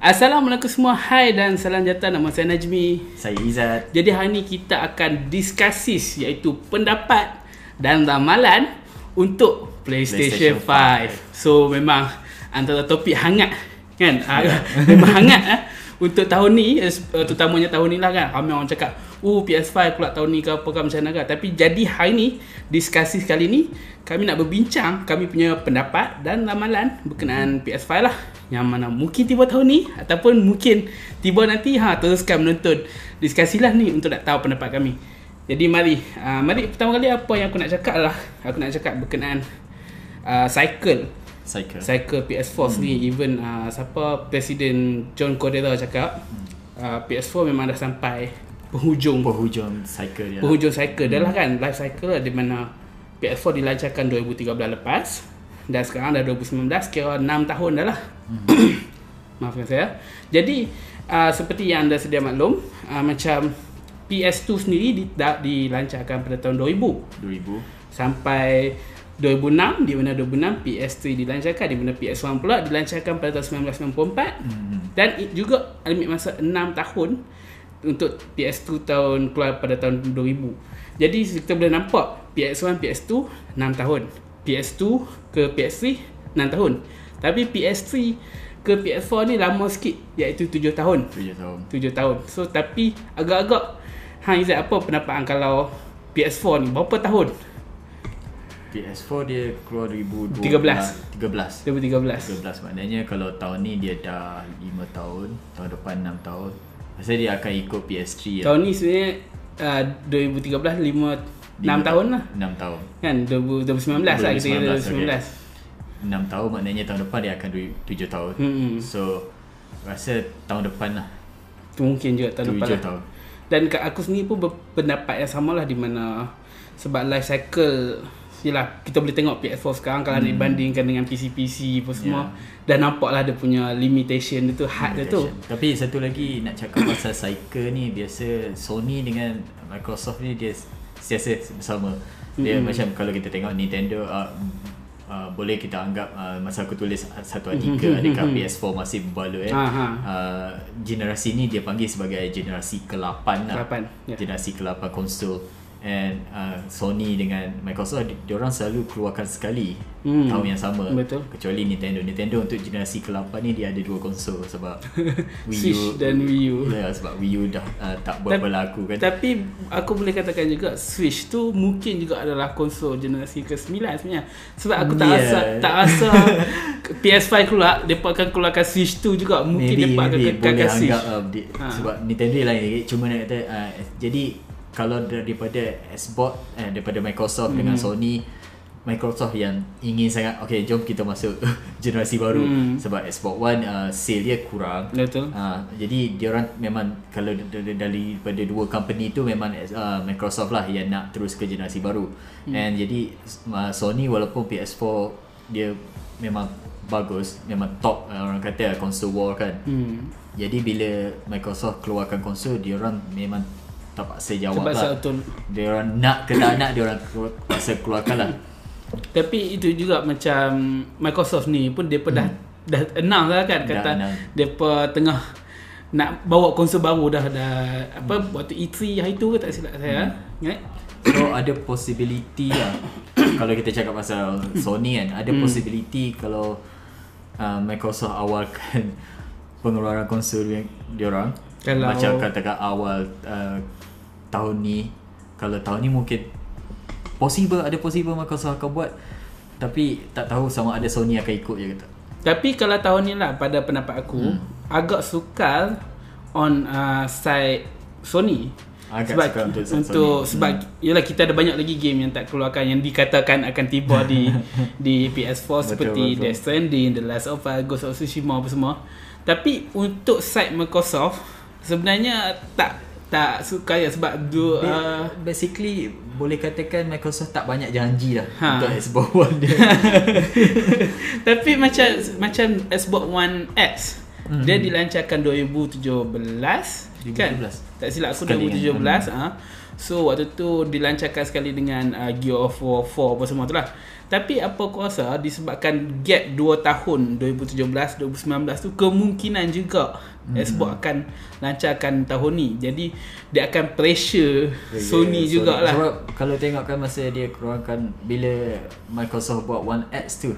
Assalamualaikum semua. Hai dan salam jata. Nama saya Najmi. Saya Izzat. Jadi hari ni kita akan diskusis iaitu pendapat dan ramalan untuk PlayStation, PlayStation 5. So memang antara topik hangat kan? Yeah. memang hangat eh untuk tahun ni eh, terutamanya tahun ni lah kan. Ramai orang cakap, "Uh PS5 pula tahun ni ke apa ke macam mana kan?" Tapi jadi hari ni diskusi kali ni kami nak berbincang kami punya pendapat dan ramalan berkenaan PS5 lah. Yang mana mungkin tiba tahun ni ataupun mungkin tiba nanti ha teruskan menonton diskusi lah ni untuk nak tahu pendapat kami. Jadi mari uh, mari pertama kali apa yang aku nak cakap lah. Aku nak cakap berkenaan uh, cycle. Cycle. cycle PS4 hmm. ni even uh, siapa presiden John Cordero cakap uh, PS4 memang dah sampai penghujung Penghujung cycle dia. penghujung cycle dah lah kan life cycle lah di mana PS4 dilancarkan 2013 lepas dan sekarang dah 2019 kira 6 tahun dah lah Hmm. maafkan saya jadi uh, seperti yang anda sedia maklum uh, macam PS2 sendiri di, da, dilancarkan pada tahun 2000 2000. sampai 2006 di mana 2006 PS3 dilancarkan di mana PS1 pula dilancarkan pada tahun 1994 Hmm. dan juga ambil masa 6 tahun untuk PS2 tahun keluar pada tahun 2000. Jadi kita boleh nampak PS1, PS2 6 tahun. PS2 ke PS3 6 tahun. Tapi PS3 ke PS4 ni lama sikit iaitu 7 tahun. 7 tahun. 7 tahun. So tapi agak-agak Ha Izzat apa pendapat hang kalau PS4 ni berapa tahun? PS4 dia keluar 2012. 13. 13. 2013. 13 maknanya kalau tahun ni dia dah 5 tahun, tahun depan 6 tahun. Rasa dia akan ikut PS3 lah. Tahun ni sebenarnya uh, 2013 5 6 Lima tahun lah. 6 tahun. Kan 2019 lah kita kata 2019. 6 tahun maknanya tahun depan dia akan 7 tahun. Hmm. So rasa tahun depan lah. Mungkin juga tahun depan 7 lah. tahun. Dan kat aku sendiri pun berpendapat yang sama lah di mana sebab life cycle Yelah kita boleh tengok PS4 sekarang kalau hmm. dibandingkan dengan PC-PC apa semua Yeah. Dan nampak lah dia punya limitation dia tu Had dia tu. Tapi satu lagi nak cakap pasal cycle ni biasa Sony dengan Microsoft ni dia sentiasa bersama. Dia Mm-mm. macam kalau kita tengok Nintendo uh, uh, boleh kita anggap uh, masa aku tulis satu artikel adakah PS4 masih berbaloi eh. Aha. Uh, generasi ni dia panggil sebagai generasi ke-8 lah. Ke-8, ya. Generasi ke-8 konsol. And uh, Sony dengan Microsoft di- diorang selalu keluarkan sekali Hmm. tahun yang sama. Betul. Kecuali Nintendo. Nintendo untuk generasi ke-8 ni dia ada dua konsol sebab Switch dan Wii U Ya sebab Wii U dah uh, tak Tapi- berlaku kan. Tapi aku boleh katakan juga Switch tu mungkin juga adalah konsol generasi ke-9 sebenarnya. Sebab aku tak Yeah. rasa tak rasa PS5 keluar depa akan keluarkan Switch tu juga. Mungkin maybe, depa akan boleh Switch. anggap uh, di, Ha. sebab Nintendo lain cuma nak kata uh, jadi kalau daripada Xbox eh, daripada Microsoft dengan Hmm. Sony Microsoft yang ingin sangat okay jom kita masuk generasi baru Hmm. sebab Xbox One uh, sale dia kurang Betul. Uh, jadi diorang memang kalau daripada dua company tu memang uh, Microsoft lah yang nak terus ke generasi baru. Hmm. And jadi uh, Sony walaupun PS4 dia memang bagus, memang top uh, orang kata konsol war kan. Hmm. Jadi bila Microsoft keluarkan konsol diorang memang terpaksa jawab Sebab lah. saya betul. Diorang nak ke tak nak diorang keluar, paksa keluarkan lah. Tapi itu juga macam Microsoft ni pun depa dah dah announce lah kan Hmm. Kata announce. depa tengah nak bawa konsol baru dah dah apa waktu E3 hari tu ke tak silap saya. Hmm. So ada possibility lah Kalau kita cakap pasal Sony kan Ada Hmm. possibility kalau uh, Microsoft awalkan pengeluaran konsol yang diorang Kalau- Macam katakan awal uh, tahun ni Kalau tahun ni mungkin Possible, ada possible Microsoft akan buat Tapi tak tahu sama ada Sony akan ikut je kata Tapi kalau tahun ni lah pada pendapat aku hmm. agak sukar on uh, side Sony. Agak sebab sukar untuk untuk Sony. sebab yalah kita ada banyak lagi game yang tak keluarkan yang dikatakan akan tiba di di PS4 Betul, seperti betul. Death Stranding, The Last of Us, Ghost of Tsushima apa semua. Tapi untuk side Microsoft sebenarnya tak tak suka ya sebab Ba- uh, Basically boleh katakan Microsoft tak banyak janji lah Ha. Untuk Xbox One dia Tapi macam macam Xbox One X Mhm. dia dilancarkan 2017 kan 2017. tak silap aku Sekali 2017 kan? ah. So waktu tu dilancarkan sekali dengan uh, Gear of War 4 apa semua tu lah Tapi apa aku rasa disebabkan gap 2 tahun 2017 2019 tu kemungkinan juga Hmm. Xbox akan lancarkan tahun ni. Jadi dia akan pressure Sony Yeah, jugalah. Sebab kalau tengokkan masa dia keluarkan bila Microsoft buat One X tu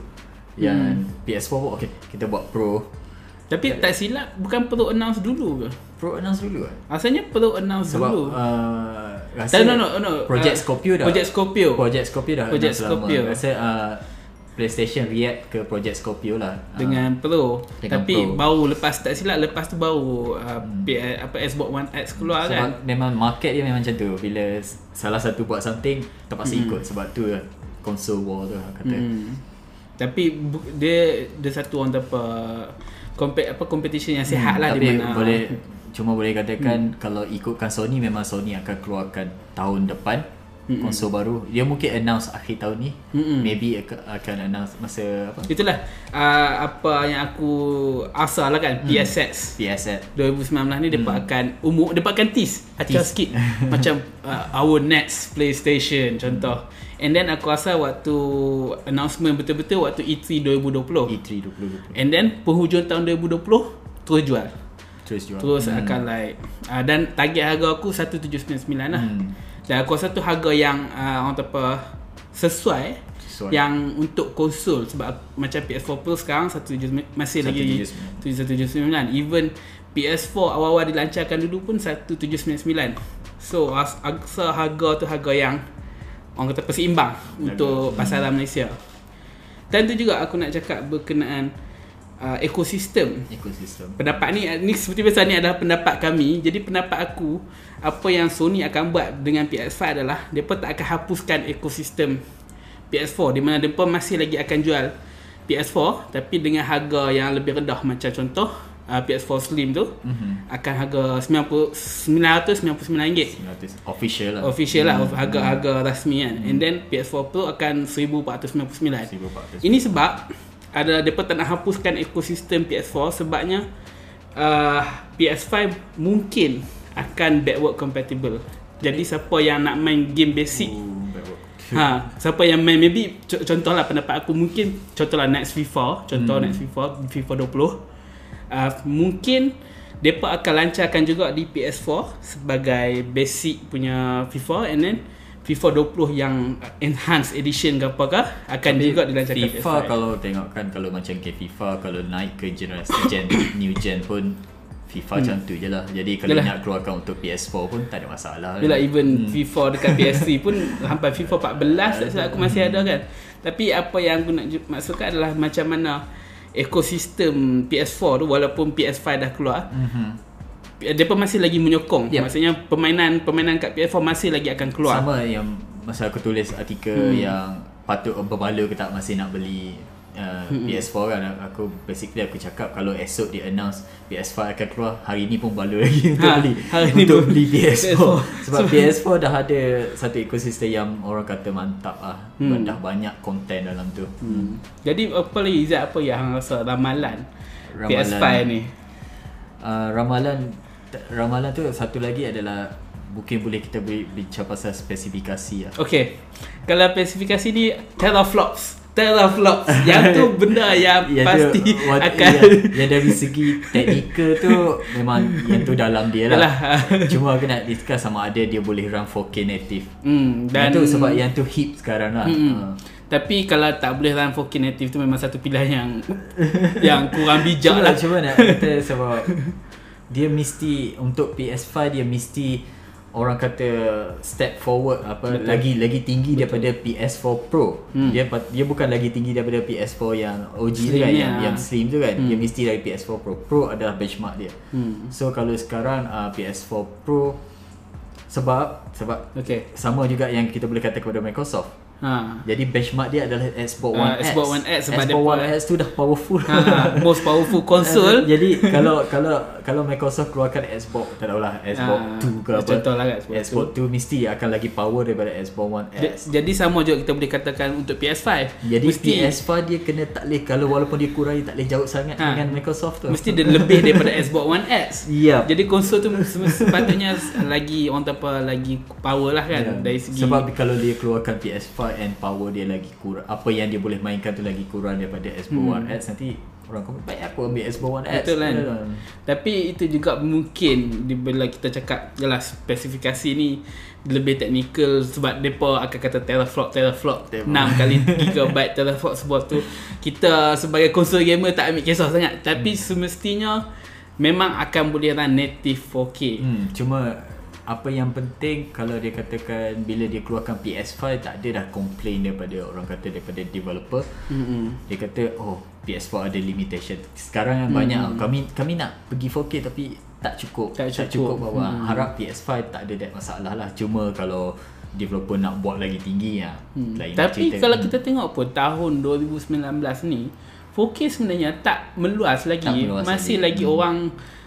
yang PS4 buat okay, kita buat Pro. Tapi tak silap bukan perlu announce dulu ke? Pro announce dulu kan? Rasanya perlu announce Sebab dulu. uh, rasa Tak, no, no, no. Project Uh, Scorpio dah. Project Scorpio. Project Scorpio dah Project lama. Scorpio. Rasa uh, PlayStation react ke Project Scorpio lah. dengan Pro. dengan Tapi Pro. baru lepas tak silap lepas tu baru uh, P- apa Xbox One X keluar sebab kan. memang market dia memang macam tu. Bila salah satu buat something terpaksa ikut sebab tu lah console war tu lah kata. Hmm. Tapi dia dia satu orang apa compet apa competition yang sihat lah Hmm, Tapi di mana. boleh cuma boleh katakan kalau ikutkan Sony memang Sony akan keluarkan tahun depan konsol baru. Dia mungkin announce akhir tahun ni. Mm-mm. Maybe ak- akan announce masa apa? Itulah uh, apa yang aku asal lah kan PSX. PSX. 2019 ni Hmm. depa akan umum depa akan tease acah sikit macam uh, our next PlayStation contoh. And then aku rasa waktu announcement betul-betul waktu E E3 2020. E3 2020. And then penghujung tahun 2020 terus jual. Terus jual. Terus hmm. akan like uh, dan target harga aku 1799 lah. Hmm. Dan aku rasa tu harga yang uh, orang kata apa sesuai Sesuai. yang untuk konsol sebab macam PS4 Pro sekarang 17 masih lagi 1799 even PS4 awal-awal dilancarkan dulu pun 1799 so as- rasa harga tu harga yang orang kata perseimbang untuk pasaran Malaysia. Dan tu juga aku nak cakap berkenaan uh, ekosistem. Ekosistem. pendapat ni ni seperti biasa ni adalah pendapat kami. Jadi pendapat aku apa yang Sony akan buat dengan PS5 adalah depa tak akan hapuskan ekosistem PS4 di mana depa masih lagi akan jual PS4 tapi dengan harga yang lebih rendah. Macam contoh uh, PS4 Slim tu Mhm. akan harga 90 999 ringgit. 900 official lah. official lah harga-harga rasmi kan. And then PS4 Pro akan 1499 1400. ini sebab ada depa tak nak hapuskan ekosistem PS4 sebabnya uh, PS5 mungkin akan backward compatible. Jadi siapa yang nak main game basic Oh, backward. Ha, siapa yang main maybe co- contohlah pendapat aku mungkin contohlah next FIFA, contoh Hmm. next FIFA FIFA 20. Uh, mungkin depa akan lancarkan juga di PS4 sebagai basic punya FIFA and then FIFA 20 yang enhanced edition ke apakah akan Tapi juga dilancarkan FIFA PS5. kalau tengokkan kalau macam ke FIFA kalau naik ke generasi gen new gen pun FIFA macam tu je lah. Jadi kalau Yalah. nak keluarkan untuk PS4 pun tak ada masalah. Yelah even Hmm. FIFA dekat PS3 pun sampai FIFA 14 tak silap aku masih ada kan. Tapi apa yang aku nak maksudkan adalah macam mana ekosistem PS4 tu walaupun PS5 dah keluar Mhm. Dia pun masih lagi menyokong. Yep. Maksudnya permainan permainan kat PS4 masih lagi akan keluar. Sama yang masa aku tulis artikel Hmm. yang patut berbaloi ke tak masih nak beli uh, PS4 kan aku basically aku cakap kalau esok dia announce PS5 akan keluar hari ni pun baloi lagi untuk Ha, beli hari ni untuk pun beli PS4 PS4. sebab PS4 dah ada satu ekosistem yang orang kata mantap ah Hmm. dah banyak konten dalam tu Hmm. Jadi apa lagi Izzat apa yang rasa ramalan, Ramalan. PS5 ni? uh, ramalan ramalan tu satu lagi adalah mungkin boleh kita bincang pasal spesifikasi lah Okay Kalau spesifikasi ni Teraflops Teraflops Yang tu benda yang Yang pasti tu, wat- akan yang, yang dari segi teknikal tu memang yang tu dalam dia lah. Cuma aku nak discuss sama ada dia boleh run 4K native. hmm, Dan Dan yang tu sebab yang tu hip sekarang lah. Mm-mm. Uh, Tapi kalau tak boleh run 4K native tu memang satu pilihan yang yang kurang bijak cuma, lah. cuma nak kata sebab dia mesti untuk PS5 dia mesti orang kata step forward apa Betul. lagi lagi tinggi daripada PS4 Pro. Hmm. Dia dia bukan lagi tinggi daripada PS4 yang OG tu Slim kan yang, lah. yang slim tu kan. Hmm. Dia mesti dari PS4 Pro. Pro adalah benchmark dia. Hmm. So kalau sekarang uh, PS4 Pro sebab sebab Okay. sama juga yang kita boleh kata kepada Microsoft. Ha. Jadi benchmark dia adalah Xbox One X. Xbox One X sebab Xbox One X tu dah powerful. ha. Most powerful console. Jadi kalau kalau kalau Microsoft keluarkan Xbox tak tahulah Xbox Ah, 2 ke apa. contohlah kan Xbox Xbox 2 mesti akan lagi power daripada Xbox One X. Jadi sama juga kita boleh katakan untuk PS5. Jadi mesti PS5 dia kena tak boleh kalau walaupun dia kurang dia tak boleh jauh sangat Ha. dengan Microsoft tu. mesti dia lebih daripada Xbox One X. Yep. Jadi konsol tu sepatutnya lagi orang tu apa lagi power lah kan Ya. dari segi Sebab kalau dia keluarkan PS5 and power dia lagi kurang apa yang dia boleh mainkan tu lagi kurang daripada Xbox Hmm. One X nanti orang komen baik aku ambil Xbox One X Betul kan? Ya. Tapi itu juga mungkin Bila kita cakap Jelas spesifikasi ni Lebih teknikal Sebab mereka akan kata teraflop Teraflop. Teraflop. 6 kali GB teraflop Sebab tu Kita sebagai konsol gamer Tak ambil kisah sangat. Tapi semestinya Memang akan boleh run native 4K Hmm, cuma apa yang penting kalau dia katakan bila dia keluarkan PS5 tak ada dah complain daripada orang kata daripada developer. Mm-mm. Dia kata oh PS4 ada limitation. Sekarang yang Hmm. banyak kami kami nak pergi 4K tapi tak cukup. Tak tak cukup. cukup bawa. Hmm. Harap PS5 tak ada that masalah lah. Cuma kalau developer nak buat lagi tinggi ya. Hmm. Lain Tapi cerita. kalau Hmm. kita tengok pun tahun 2019 ni 4K sebenarnya tak meluas lagi. Tak meluas masih lagi. lagi, orang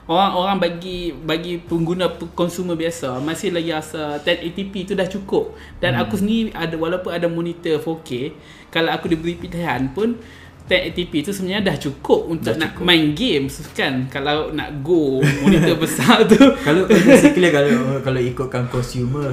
orang-orang bagi bagi pengguna pe- consumer biasa masih lagi rasa 1080p tu dah cukup. Dan Hmm. aku sendiri ada walaupun ada monitor 4K, kalau aku diberi pilihan pun 1080p tu sebenarnya dah cukup untuk Dah nak cukup. main games kan. Kalau nak go monitor besar tu kalau basically kalau kalau ikutkan consumer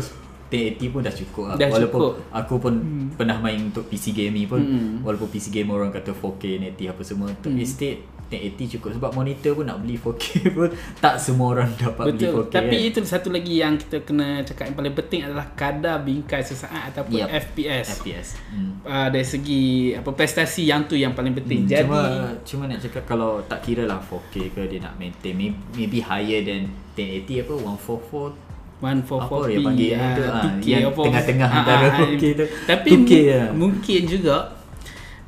1080 pun dah cukup lah. Dah walaupun cukup. aku pun hmm. pernah main untuk PC gaming pun Hmm. walaupun PC game orang kata 4K native apa semua tapi Hmm. instead 1080 cukup sebab monitor pun nak beli 4K pun tak semua orang dapat beli Betul. 4K Tapi kan. itu satu lagi yang kita kena cakap yang paling penting adalah kadar bingkai sesaat ataupun Yup. FPS. FPS hmm. Uh, dari segi apa prestasi yang tu yang paling penting. Hmm, Jadi cuma cuma nak cakap kalau tak kira lah 4K ke dia nak maintain maybe, maybe higher than 1080 apa 144 144p Apa dia panggil ah, tu, ah, 2K yang apa. tengah-tengah Ah, antara ah, 4K tu. Tapi 2K mu- lah. mungkin juga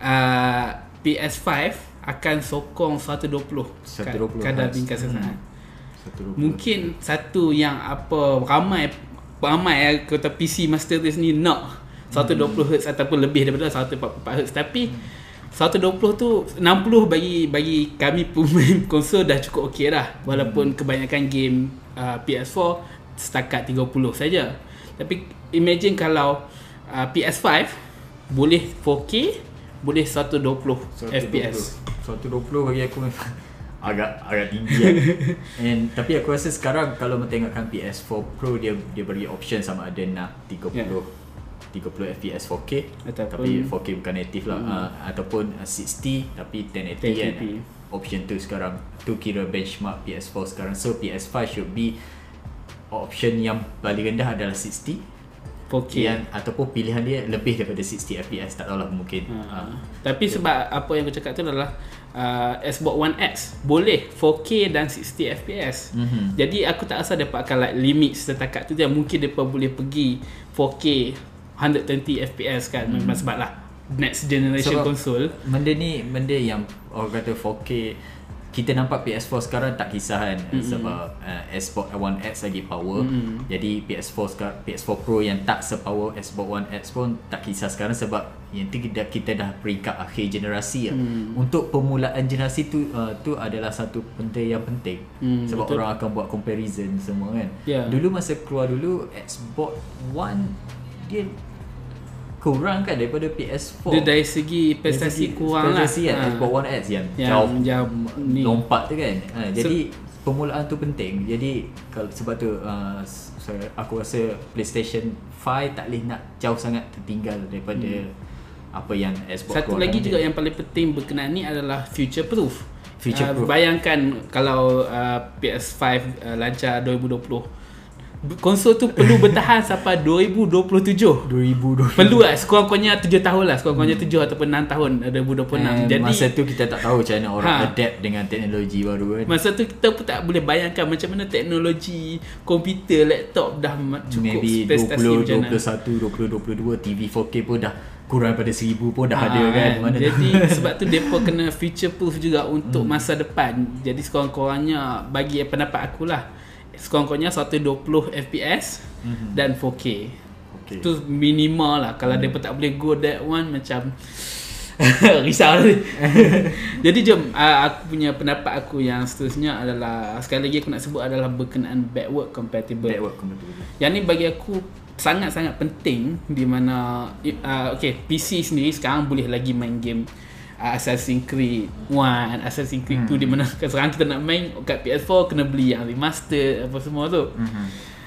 uh, PS5 akan sokong 120 120 kadar hertz. bingkai sesaat. Hmm. 120. Mungkin satu yang apa ramai ramai yang kata PC Master Race ni nak 120 Hz ataupun lebih daripada 144 Hz tapi 120 tu 60 bagi bagi kami pemain konsol dah cukup okey dah walaupun kebanyakan game uh, PS4 setakat 30 saja. Tapi imagine kalau uh, PS5 boleh 4K boleh 120 FPS. 120 bagi aku memang agak agak tinggi kan. And tapi aku rasa sekarang kalau tengokkan PS4 Pro dia dia bagi option sama ada nak 30 Ya. 30 FPS 4K Ataupun- tapi 4K bukan native lah Hmm. uh, ataupun uh, 60 tapi 1080 kan 1080. option tu sekarang tu kira benchmark PS4 sekarang so PS5 should be option yang paling rendah adalah 60 4K. yang ataupun pilihan dia lebih daripada 60 FPS tak tahulah mungkin Ha. uh, Tapi sebab apa yang aku cakap tu adalah uh, Xbox One X boleh 4K dan 60 FPS. Mhm. Jadi aku tak rasa dapat akan like limit setakat tu je. Mungkin depa boleh pergi 4K 120 FPS kan. Hmm. Memang sebab lah next generation Sebab- console. Benda ni benda yang orang kata 4K kita nampak PS4 sekarang tak kisah kan mm-hmm. sebab uh, Xbox One X lagi power. Mm-mm. Jadi PS4 sekarang PS4 Pro yang tak sepower Xbox One X pun tak kisah sekarang sebab yang kita, kita dah peringkat akhir generasi lah. Mm. Untuk permulaan generasi tu uh, tu adalah satu benda yang penting. Mm, sebab betul. orang akan buat comparison semua kan. Ya. Dulu masa keluar dulu Xbox One dia kurang kan daripada PS4. Dia dari segi prestasi kurang lah. Prestasi kan Ha. Xbox One X yang, Yang jauh jauh ni. lompat tu kan ha, Jadi permulaan tu penting Jadi kalau sebab tu uh, aku rasa PlayStation 5 tak boleh nak jauh sangat tertinggal daripada apa yang Xbox Satu lagi juga yang paling penting berkenaan ni adalah future proof. Future proof. Uh, bayangkan kalau uh, PS5 uh, lancar 2020. Konsol tu perlu bertahan sampai 2027. 2020 Perlu lah sekurang-kurangnya 7 tahun lah Sekurang-kurangnya 7 ataupun 6 tahun uh, 2026 And Jadi masa tu kita tak tahu macam mana orang Ha. adapt dengan teknologi baru kan. Masa tu kita pun tak boleh bayangkan Macam mana teknologi Komputer, laptop dah cukup Maybe prestasi 20, macam mana. 21, 20, 22 TV 4K pun dah kurang daripada 1000 pun dah Ah, ada kan Mana Jadi sebab tu Mereka kena future proof juga Untuk Hmm. masa depan. Jadi sekurang-kurangnya Bagi pendapat aku lah Sekurang-kurangnya 120 FPS Mhm. Dan 4K Okay. Tu minimal lah. Kalau mereka tak boleh go that one Macam Risau ni Jadi jom uh, Aku punya pendapat aku yang seterusnya adalah Sekali lagi aku nak sebut adalah Berkenaan backward compatible Backward compatibility Yang ni bagi aku sangat-sangat penting di mana uh, okay PC sendiri sekarang boleh lagi main game uh, Assassin's Creed 1, Assassin's Creed 2 di mana sekarang kita nak main kat PS4 kena beli yang remaster apa semua tu. Mhm.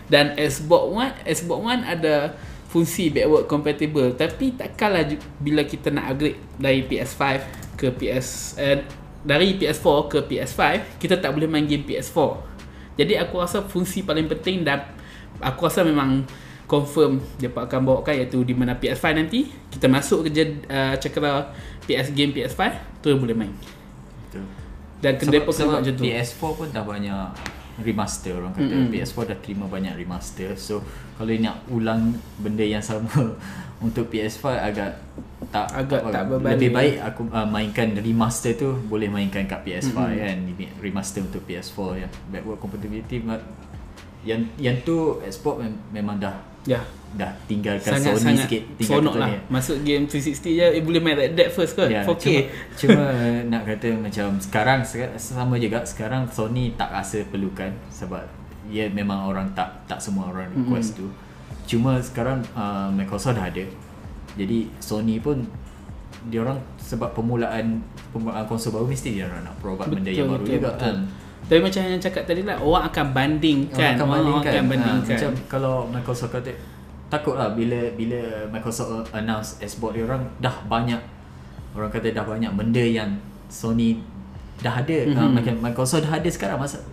Dan Xbox One, Xbox One ada fungsi backward compatible tapi takkanlah ju- bila kita nak upgrade dari PS5 ke PS eh, dari PS4 ke PS5 kita tak boleh main game PS4 jadi aku rasa fungsi paling penting dan aku rasa memang confirm dia akan bawakan iaitu di mana PS5 nanti kita masuk ke jed- uh, cakera PS game PS5 tu boleh main Betul. dan kedai pun kena sebab buat macam tu PS4 pun dah banyak remaster orang kata Mm-mm. PS4 dah terima banyak remaster so kalau nak ulang benda yang sama untuk PS5 agak tak Agak apa, tak berbanding. lebih baik aku uh, mainkan remaster tu boleh mainkan kat PS5 Mm-mm. kan remaster untuk PS4 ya backward compatibility yang yang tu export mem- memang dah ya dah tinggalkan sangat Sony sangat sikit tinggalkan seronok lah Sony. masuk game 360 je eh, boleh main Red Dead first ke Ya, 4K cuma, cuma nak kata macam sekarang seka- sama juga sekarang Sony tak rasa perlukan sebab ya memang orang tak tak semua orang request mm-hmm. tu. Cuma sekarang uh, Microsoft dah ada. Jadi Sony pun dia orang sebab permulaan permulaan konsol baru mesti dia orang nak provide benda yang baru juga kan. Tapi macam yang cakap tadi lah Orang akan bandingkan Orang akan bandingkan. akan bandingkan. Ha, macam kalau Microsoft kata takut lah bila bila Microsoft announce Xbox dia orang dah banyak orang kata dah banyak benda yang Sony dah ada. Mhm. Mm-hmm. Uh, Microsoft dah ada sekarang masa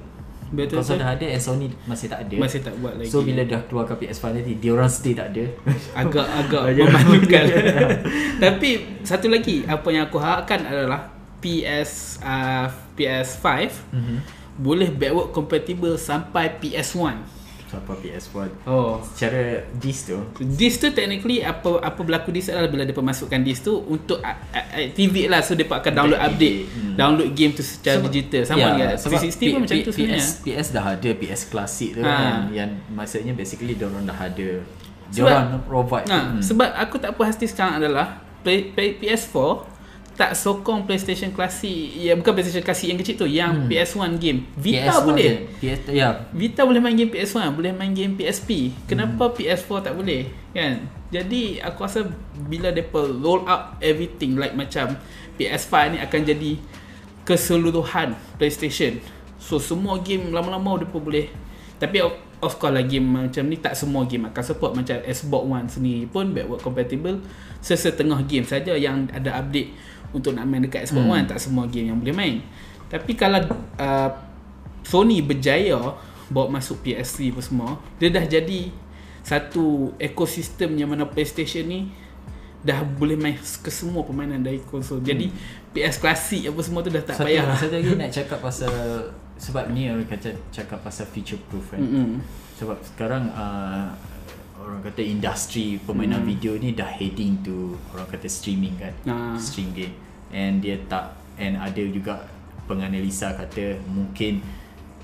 Betul Microsoft dah ada and Sony masih tak ada. Masih tak buat lagi So bila dah keluarkan PS5 nanti dia orang still tak ada. Agak-agak memalukan benda. Tapi Satu lagi Apa yang aku harapkan adalah PS uh, PS5 Mhm. Boleh backward compatible Sampai PS1 Sampai PS1. Oh Secara disc tu Disk tu technically apa apa berlaku di adalah bila dia masukkan disk tu untuk activate lah so dia akan download Activate, update hmm. download game tu secara digital sama yeah, sebab 360 pun P- macam P- tu sebenarnya PS, PS dah ada PS klasik tu Ha. kan yang maksudnya basically dia orang dah ada. Dia Sebab- orang provide. Nah, Hmm. sebab aku tak puas hati sekarang adalah play, play, PS4 tak sokong PlayStation klasik ya bukan PlayStation klasik yang kecil tu yang Hmm. PS1 game Vita PS1 boleh. PS ya. Vita boleh main game PS1 boleh main game PSP kenapa Hmm. PS4 tak boleh kan jadi aku rasa bila depa roll up everything like macam PS5 ni akan jadi keseluruhan PlayStation so semua game lama-lama depa boleh tapi of, of course lah game macam ni tak semua game akan support macam Xbox One sendiri pun backward compatible sesetengah game saja yang ada update untuk nak main dekat Xbox Hmm. One tak semua game yang boleh main tapi kalau uh, Sony berjaya bawa masuk PS3 apa semua dia dah jadi satu ekosistem yang mana PlayStation ni dah boleh main ke semua permainan dari konsol. Jadi PS klasik apa semua tu dah tak satu, payah. lah. Satu lagi nak cakap pasal sebab ni orang kata cakap pasal future proof kan. Mm-mm. Sebab sekarang uh, orang kata industri permainan Hmm. video ni dah heading to orang kata streaming kan. Ah. Stream game. And dia tak and ada juga penganalisa kata mungkin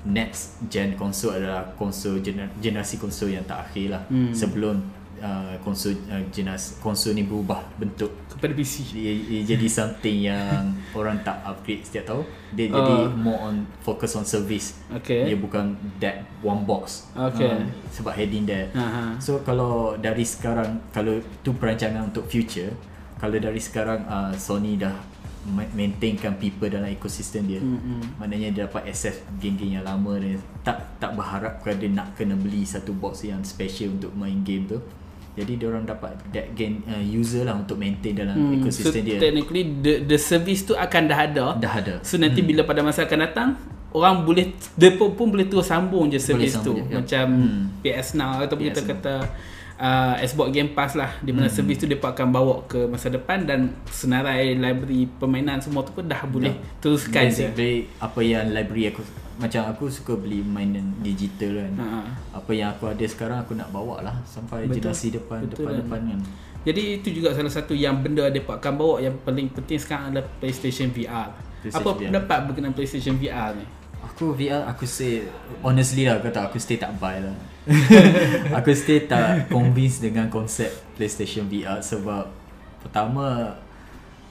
next gen konsol adalah konsol gener- generasi konsol yang tak akhir lah. Hmm. Sebelum uh, konsol uh, jenis konsol ni berubah bentuk kepada PC. dia, dia jadi something yang orang tak upgrade setiap tahun dia Uh. jadi more on focus on service Okay. dia bukan that one box Okay. Uh, sebab heading there Ha. so kalau dari sekarang kalau tu perancangan untuk future kalau dari sekarang uh, Sony dah ma- maintainkan people dalam ekosistem dia Mm-mm. maknanya dia dapat access game-game yang lama dia tak tak berharap dia nak kena beli satu box yang special untuk main game tu jadi dia orang dapat that game uh, user lah untuk maintain dalam Hmm, so ekosistem dia technically the the service tu akan dah ada. dah ada So nanti bila pada masa akan datang orang boleh depa pun boleh terus sambung je service tu sambung je, ya. macam Hmm. PS Now ataupun PS kita kata uh, Xbox Game Pass lah di mana service tu depa akan bawa ke masa depan dan senarai library permainan semua tu pun dah boleh teruskan je. Basically apa yang library aku macam aku suka beli mainan digital kan. Ha. Apa yang aku ada sekarang aku nak bawa lah sampai Betul. generasi depan Betul depan-depan kan. Jadi itu juga salah satu yang benda depa akan bawa yang paling penting sekarang adalah PlayStation VR. PlayStation Apa VR. pendapat berkenaan PlayStation VR ni? Aku VR aku say honestly lah kata aku stay tak buy lah. aku stay tak convince dengan konsep PlayStation VR sebab pertama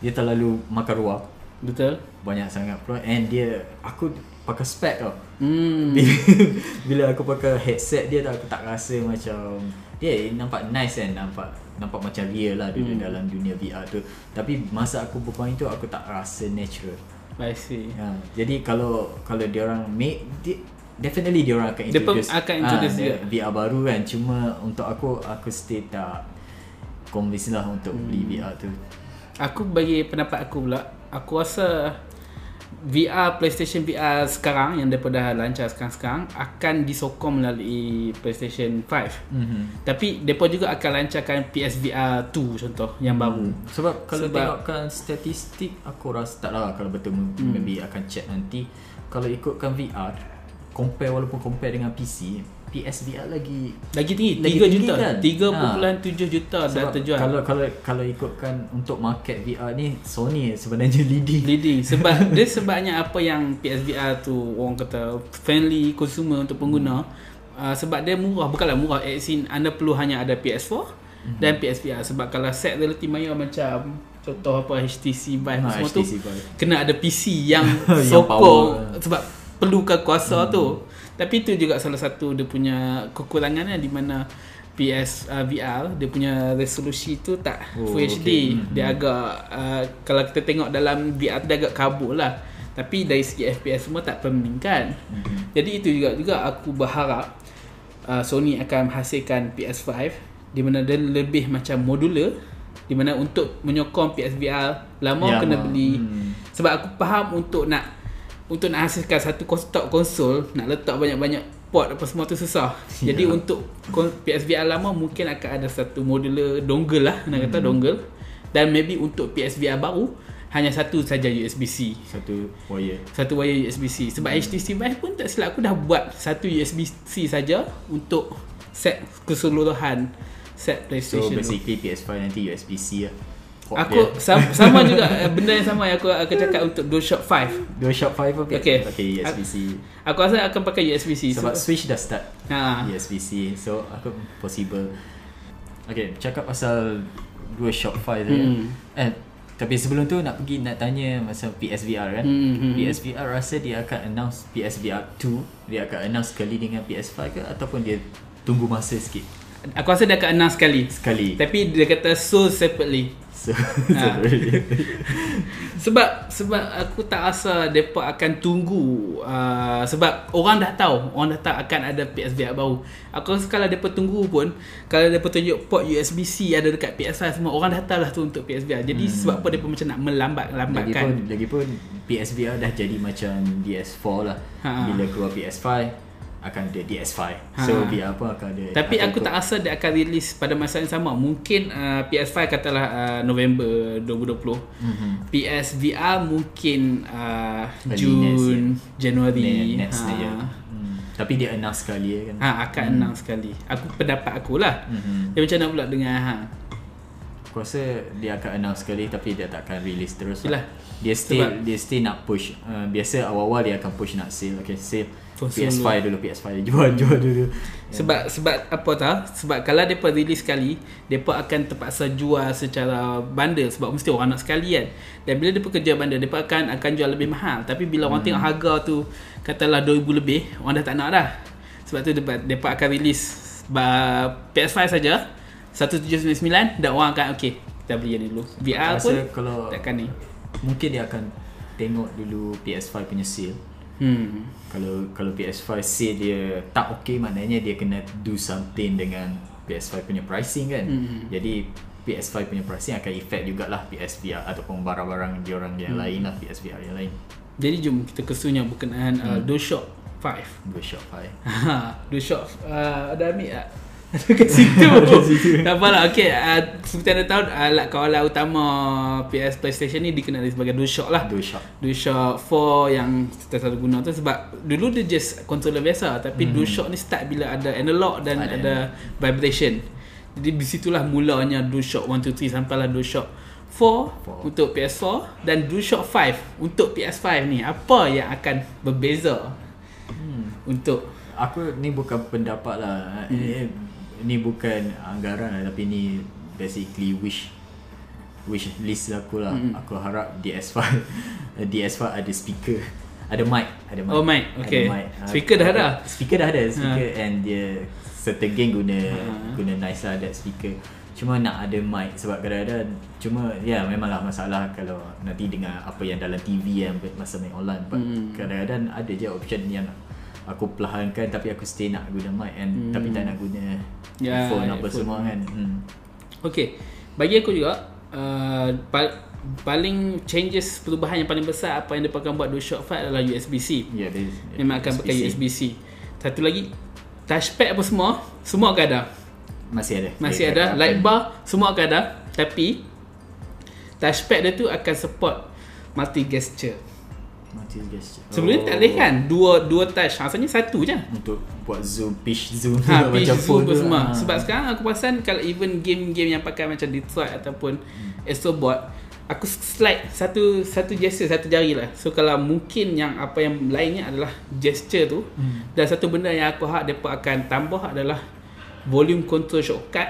dia terlalu makan ruang Betul? banyak sangat pro and dia aku pakai spek tau. Hmm. Bila, bila aku pakai headset dia tu aku tak rasa macam dia nampak nice kan nampak nampak macam real lah dia Hmm. dalam dunia VR tu tapi masa aku bermain tu aku tak rasa natural I see. ya, jadi kalau kalau dia orang make dia, definitely dia orang akan Dia introduce akan introduce ah, juga. VR baru kan cuma untuk aku aku still tak convince lah untuk Hmm. beli VR tu Aku bagi pendapat aku pula Aku rasa VR PlayStation VR sekarang yang daripada dah lancar sekarang-sekarang akan disokong melalui PlayStation 5. mm-hmm. Tapi depa juga akan lancarkan PSVR 2 contoh yang baru. Sebab kalau Sebab- tengokkan statistik aku rasa tak lah kalau betul hmm. maybe akan check nanti kalau ikutkan VR compare walaupun compare dengan PC PSVR lagi Lagi tinggi Lagi 3 tinggi juta. kan? 3.7 juta dah terjual. kalau kalau kalau ikutkan untuk market VR ni Sony sebenarnya leading leading sebab dia sebabnya apa yang PSVR tu orang kata friendly consumer untuk pengguna uh, sebab dia murah bukanlah murah as in anda perlu hanya ada PS4 dan PSVR sebab kalau set reality maya macam contoh apa HTC Vive Ha, semua tu HTC Vive. kena ada PC yang Yang sokong power. sebab perlukan kuasa tu tapi itu juga salah satu dia punya kekurangannya di mana PS uh, VR dia punya resolusi tu tak Oh, Full HD okay. Hmm. dia agak uh, kalau kita tengok dalam VR tu dia agak kabut lah tapi dari segi FPS semua tak perminkan Mhm. jadi itu juga juga aku berharap uh, Sony akan menghasilkan PS5 di mana dia lebih macam modular di mana untuk menyokong PSVR lama Ya, kena beli hmm. sebab aku faham untuk nak untuk nak hasilkan satu stock konsol nak letak banyak-banyak port apa semua tu susah. Ya. Jadi untuk PSVR lama mungkin akan ada satu modular dongle lah nak kata Hmm. dongle dan maybe untuk PSVR baru hanya satu saja USB-C. satu wire Satu wire USB-C Sebab Hmm. HTC Vive pun tak silap aku dah buat Satu USB-C saja Untuk set keseluruhan Set so PlayStation tu. basically PS5 nanti USB-C lah Aku dia. sama, sama juga eh, Benda yang sama yang aku akan cakap Untuk DualShock 5 DualShock 5 pun Okay. okay USB-C Aku rasa akan pakai USB-C sebab Sebab Switch dah start ha, USB-C so aku possible. Okay cakap pasal DualShock 5 tu Hmm. kan eh tapi sebelum tu nak pergi nak tanya pasal PSVR kan Hmm, hmm, hmm. PSVR rasa dia akan announce PSVR 2 dia akan announce sekali dengan PS5 ke ataupun dia tunggu masa sikit? Aku rasa dia akan announce sekali. Sekali. Tapi dia kata sold separately so, Ha. Sebab sebab aku tak rasa depa akan tunggu uh, sebab orang dah tahu, orang dah tahu akan ada PSVR baru. Aku rasa kalau depa tunggu pun kalau depa tunjuk port USB-C ada dekat PS5 semua orang dah tahu lah tu untuk PSVR. Jadi hmm. sebab apa depa macam nak melambat-lambatkan. Lagipun lagipun PSVR dah jadi macam DS4 lah. Ha. Bila keluar PS5 akan ada DS5. So Ha. VR pun akan ada. Tapi akan aku ikut. tak rasa dia akan release pada masa yang sama. Mungkin uh, PS5 katalah uh, November 2020. Mhm. PSVR mungkin uh, Early Jun, next Januari. next Ha. year. Hmm. Tapi dia announce sekali ya kan. Ha akan hmm. announce sekali. Aku pendapat aku lah. Mhm. Dia macam mana pula dengan ha. Aku rasa dia akan announce sekali tapi dia tak akan release terus. Yelah. Dia still Sebab- dia still nak push. Uh, biasa awal-awal dia akan push nak sale. Okay, sale Konsol PS5 dulu, PS5 jual jual dulu. Sebab sebab apa tau? Sebab kalau depa release sekali, depa akan terpaksa jual secara bundle sebab mesti orang nak sekali kan. Dan bila depa kerja bundle, depa akan akan jual lebih mahal. Tapi bila orang tengok harga tu katalah 2000 lebih, orang dah tak nak dah. Sebab tu depa depa akan release ba- PS5 saja 1799 dan orang akan okey, kita beli yang ni dulu. VR Rasa pun kalau takkan ni. mungkin dia akan tengok dulu PS5 punya sale. Hmm. Kalau kalau PS5 sale dia tak okay maknanya dia kena do something dengan PS5 punya pricing kan. Hmm. Jadi PS5 punya pricing akan effect jugalah PSVR ataupun barang-barang diorang yang Hmm. lain lah PSVR yang lain. Jadi jom kita kesunya berkenaan uh, DualShock 5. DualShock 5. Ha, DualShock uh, ada ambil tak? Kat situ. tak apalah. Okey, uh, seperti anda tahu uh, lah kawalan utama PS PlayStation ni dikenali sebagai DualShock lah. DualShock. DualShock 4 yang kita selalu guna tu sebab dulu dia just controller biasa tapi hmm. DualShock ni start bila ada analog dan ada, Ada vibration. Jadi di situlah mulanya DualShock 1 2 3 sampailah DualShock 4 Four. untuk PS4 dan DualShock 5 untuk PS5 ni apa yang akan berbeza Hmm. untuk Aku ni bukan pendapat lah. Hmm. Ni, ni bukan anggaran lah tapi ni basically wish wish list aku lah. Hmm. Aku harap DS5 DS5 ada speaker. Ada mic, ada mic. Oh, mic. Ada Okay. mic. Ah, Speaker dah ada? Speaker dah ada, speaker and dia certain geng guna Ha. guna nice lah that speaker. Cuma nak ada mic sebab kadang-kadang cuma ya memanglah masalah kalau nanti dengar apa yang dalam TV yang masa main online but Hmm. kadang-kadang ada je option yang aku perlahankan tapi aku stay nak guna mic and Hmm. tapi tak nak guna Ya, phone apa earphone. semua kan. Hmm. Okay Bagi aku juga uh, pa- Paling changes Perubahan yang paling besar Apa yang mereka akan buat DualShock 5 adalah USB-C Ya, yeah, Memang akan pakai USB-C Satu lagi Touchpad apa semua Semua akan ada Masih ada. Masih ada akan- Light bar Semua akan ada Tapi Touchpad dia tu akan support Multi gesture Multi gesture. Sebelum ni tak boleh kan Dua dua touch Asalnya satu je Untuk buat zoom, pitch zoom Ha, pitch zoom apa tu, semua. ha. Sebab sekarang aku perasan kalau even game-game yang pakai macam Detroit ataupun Astrobot, aku slide satu satu gesture satu jari lah. So kalau mungkin yang apa yang lainnya adalah gesture tu Hmm. dan satu benda yang aku harap depa akan tambah adalah volume control shortcut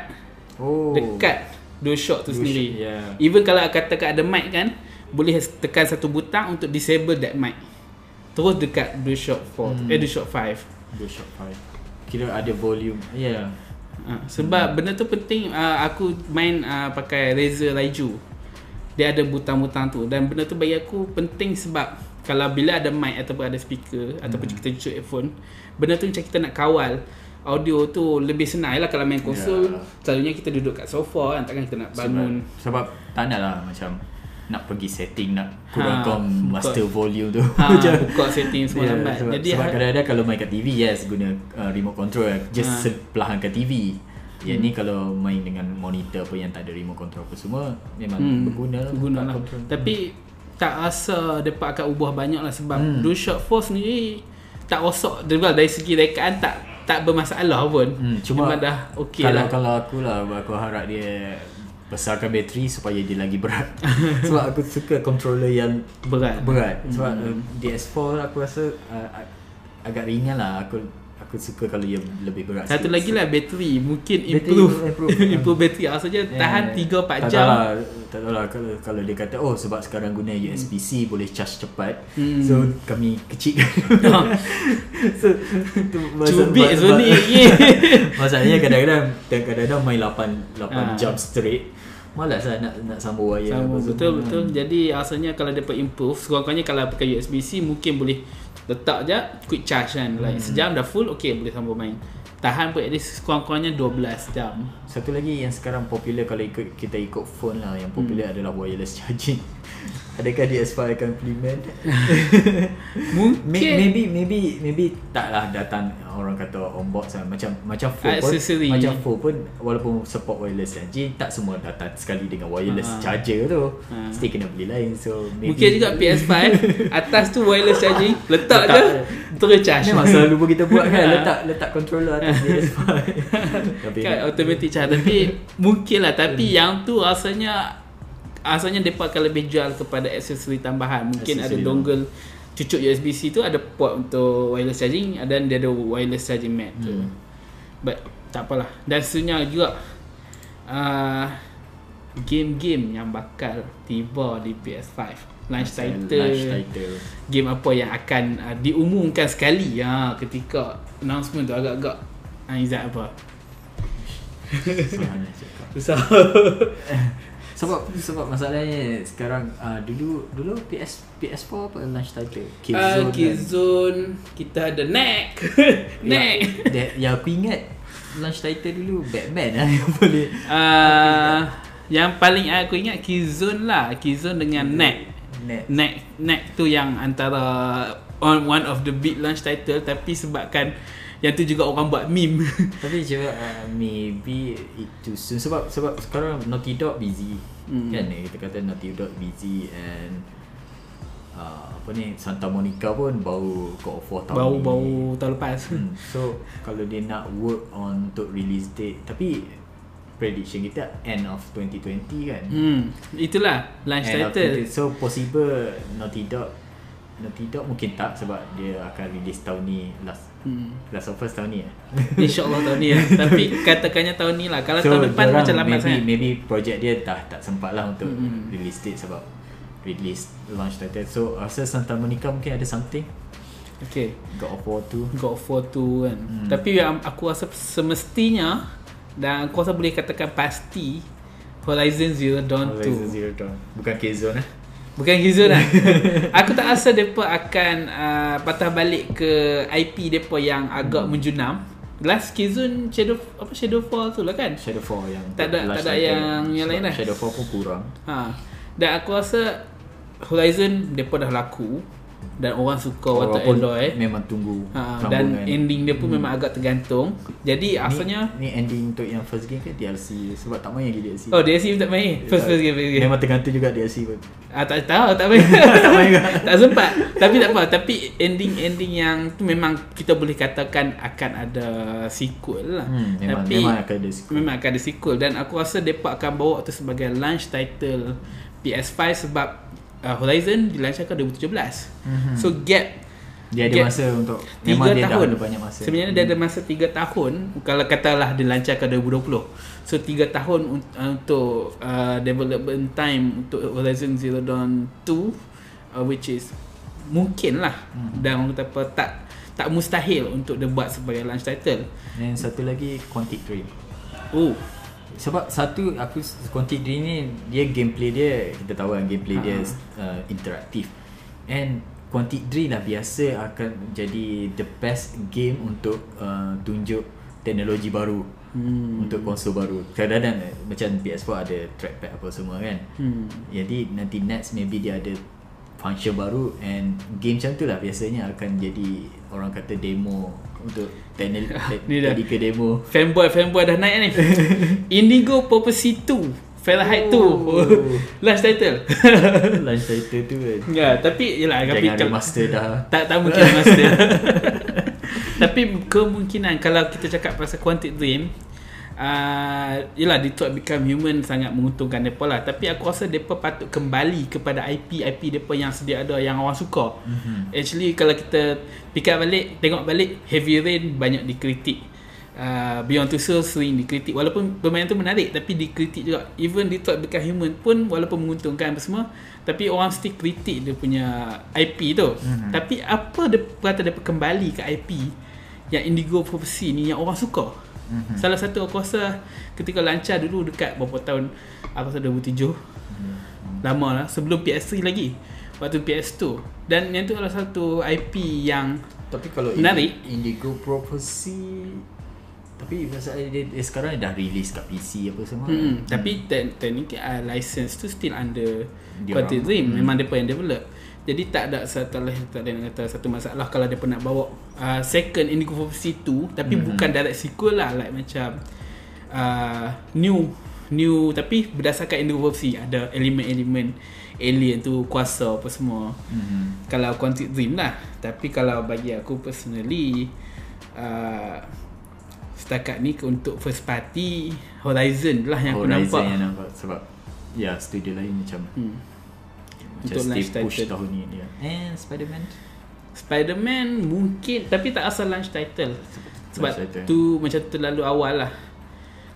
Oh. dekat DualShock tu DualShock, sendiri. yeah. Even kalau katakan ada mic kan, boleh tekan satu butang untuk disable that mic. Terus dekat DualShock 4, Hmm. eh DualShock 5. DualShock 5. Kira ada volume. Ya. Yeah. Ha, sebab hmm. benda tu penting uh, aku main uh, pakai Razer Raiju. Dia ada butang-butang tu dan benda tu bagi aku penting sebab kalau bila ada mic ataupun ada speaker hmm. ataupun kita cucuk earphone, benda tu macam kita nak kawal audio tu lebih senang lah kalau main konsol Ya. selalunya kita duduk kat sofa kan takkan kita nak bangun Sebab, sebab tak nak lah macam nak pergi setting nak Ha, kurangkan buka- master volume tu. ha, Macam- buka setting semua Ya, lambat sebab, jadi sebab ha- kadang-kadang kalau main kat TV yes guna uh, remote control just Ha. ha. perlahan kat TV. Yang Hmm. ni kalau main dengan monitor apa yang tak ada remote control apa semua memang Hmm, berguna lah. berguna lah. control. Tapi tak rasa mereka akan ubah banyak lah sebab Hmm. DualShock 4 sendiri tak rosak dari segi rekaan tak tak bermasalah pun Hmm, cuma Memang dah okey kalau lah kalau aku lah aku harap dia besarkan bateri supaya dia lagi berat. sebab aku suka controller yang berat berat. Sebab Hmm. hmm. DS4 aku rasa uh, ag- agak ringan lah. Aku aku suka kalau dia lebih berat. satu sikit. lagi lah bateri mungkin Bateri improve improve. improve bateri asalnya Yeah. tahan 3 4 tak jam tahu lah, tak tahu lah kalau, kalau dia kata oh sebab sekarang guna USB-C boleh charge cepat Hmm. so kami kecilkan so tu cubit ma- Sony ma- ye. masalahnya kadang-kadang kadang-kadang main 8 8 Ah. jam straight malas lah nak nak sambung wire Sama, apa semua. betul betul jadi asalnya kalau dapat improve sekurang-kurangnya kalau pakai USB-C mungkin boleh letak je quick charge kan like Hmm. sejam dah full okey boleh sambung main tahan pun at least sekurang-kurangnya 12 jam Satu lagi yang sekarang popular kalau ikut kita ikut phone lah yang popular Hmm. adalah wireless charging. Adakah DS5 akan implement? mungkin May- maybe maybe maybe taklah datang orang kata on box lah. macam macam phone pun Accessory. macam phone pun walaupun support wireless charging tak semua datang sekali dengan wireless Ha. charger tu. Ha. Still kena beli lain. So maybe Mungkin juga PS5 Atas tu wireless charging Letak, Letak. je Terus charge Memang selalu pun kita buat kan letak letak controller atas DS5. Tapi kan automatic charge Tapi Mungkin lah Tapi yang tu rasanya Asalnya mereka akan lebih jual Kepada aksesori tambahan Mungkin ada Aksesori dongle Cucuk USB-C tu Ada port untuk wireless charging Dan dia ada wireless charging mat tu Hmm. But Tak apalah Dan sebenarnya juga uh, Game-game yang bakal Tiba di PS5 Launch title Launch title. game apa yang akan uh, diumumkan sekali ha, ketika announcement tu agak-agak ha, Izzat apa? Susah nak cakap. Susah. Sebab sebab masalahnya sekarang uh, dulu dulu PS PS4 apa launch title? Ah, kan? Killzone, kita ada Neck. Neck. Ya, ya aku ingat launch title dulu Batman lah yang boleh. Uh, yang paling aku ingat Killzone lah, Killzone dengan Neck. Neck Neck tu yang antara on one of the big launch title tapi sebabkan yang tu juga orang buat meme. Tapi cuba uh, maybe itu soon sebab sebab sekarang Naughty Dog busy. Hmm. Kan kita kata Naughty Dog busy and uh, apa ni Santa Monica pun baru God of War tahun ni. Bau-bau tahun lepas. Hmm. So kalau dia nak work on untuk release date tapi prediction kita end of 2020 kan. Hmm, itulah launch End title. 2020. So possible Naughty Dog Naughty Dog mungkin tak sebab dia akan release tahun ni last Hmm. last of Us tahun ni eh. InsyaAllah tahun ni lah Tapi katakannya tahun ni lah Kalau tahun depan macam lambat maybe, sangat Maybe project dia dah tak sempat lah untuk Mm-mm. release date sebab release launch title. So rasa Santa Monica mungkin ada something. Okay God of War 2. God of War 2 kan Hmm. Tapi yang aku rasa semestinya Dan aku rasa boleh katakan pasti Horizon Zero Dawn 2 Horizon Zero Dawn. Bukan Killzone eh. Bukan Killzone lah Aku tak rasa mereka akan uh, Patah balik ke IP mereka yang agak hmm. menjunam Last Killzone Shadow apa Shadowfall tu lah kan Shadowfall yang Tak ada- tak ada yang- yang lain lah. Shadowfall pun kurang. ha. Dan aku rasa Horizon mereka dah laku Dan orang suka watak Walaupun Aloy memang tunggu ha. Dan sambungan. ending dia pun memang agak tergantung Jadi asalnya ni, ni ending untuk yang first game ke DLC sebab tak main lagi DLC. Oh DLC pun tak main First first game, first game. Memang tergantung juga DLC pun. Ah tak tahu tak main. tak main tak sempat. Tapi tak apa. Tapi ending-ending yang tu memang kita boleh katakan akan ada sequel lah. Hmm, memang, Tapi memang akan ada sequel. memang akan ada sequel dan aku rasa depa akan bawa tu sebagai launch title PS5 sebab uh, Horizon dilancarkan 2017. Mhm. So gap Dia ada Gap masa untuk memang dia tahun. dah ada banyak masa. Sebenarnya dia ada masa 3 tahun kalau katalah dilancarkan 2020. So 3 tahun un- uh, untuk uh, development time untuk Horizon Zero Dawn 2 uh, which is mungkin lah Hmm. dan orang kata apa tak tak mustahil untuk dia buat sebagai launch title. Dan satu lagi Quantic Dream. Oh, Sebab satu aku Quantic Dream ni dia gameplay dia kita tahu kan gameplay dia Ha. uh, interaktif. And Quantic Dream lah biasa akan jadi the best game untuk uh, tunjuk teknologi baru Hmm. untuk konsol baru. Kadang-kadang eh, macam PS4 ada trackpad apa semua kan. Hmm. Jadi nanti next maybe dia ada function baru and game macam tu lah biasanya akan jadi orang kata demo untuk teknik Ni dah. jadi ke demo. Fanboy fanboy dah naik ni. Indigo Prophecy 2 Fahrenheit 2 Oh. Last title Launch title tu kan. Ya tapi Yelah tapi Jangan kalau- remaster dah. Tak tak mungkin master. Tapi kemungkinan kalau kita cakap pasal Quantic Dream uh, Yelah Detroit Become Human sangat menguntungkan mereka lah. Tapi aku rasa mereka patut kembali kepada IP-IP mereka yang sedia ada yang orang suka. Mhm. Actually kalau kita pick up balik Tengok balik Heavy Rain banyak dikritik. Uh, Beyond Two Souls sering dikritik. Walaupun permainan tu menarik Tapi dikritik juga. Even Detroit Become Human pun Walaupun menguntungkan apa semua Tapi orang mesti kritik dia punya IP tu. Mhm. Tapi apa dia kata dia kembali ke IP Yang Indigo Prophecy ni Yang orang suka Mhm. Salah satu aku rasa Ketika lancar dulu Dekat berapa tahun Aku rasa 2007 Mhm. Lama lah Sebelum PS3 lagi Waktu PS2 Dan yang tu adalah satu IP yang Tapi kalau Menarik. Indi- Indigo Prophecy tapi pasal dia, dia sekarang dah release kat PC apa semua. Hmm, tapi te- teknik uh, license tu still under Dia Quantic. Dream. Hmm. Memang depa yang develop. Jadi tak ada satu lah tak ada kata satu masalah kalau depa nak bawa uh, second Indigo Prophecy 2 tapi Hmm. bukan direct sequel lah like macam uh, new new tapi berdasarkan Indigo ada elemen-elemen alien tu kuasa apa semua. Mhm. Kalau Quantic Dream lah Tapi kalau bagi aku personally uh, Setakat ni untuk first party Horizon lah yang aku Horizon nampak yang nampak sebab ya studio lain macam hmm. Untuk launch push title. tahun ni dia. And Spider-Man Spider-Man mungkin Tapi tak asal launch title Sebab Launch title. tu macam terlalu awal lah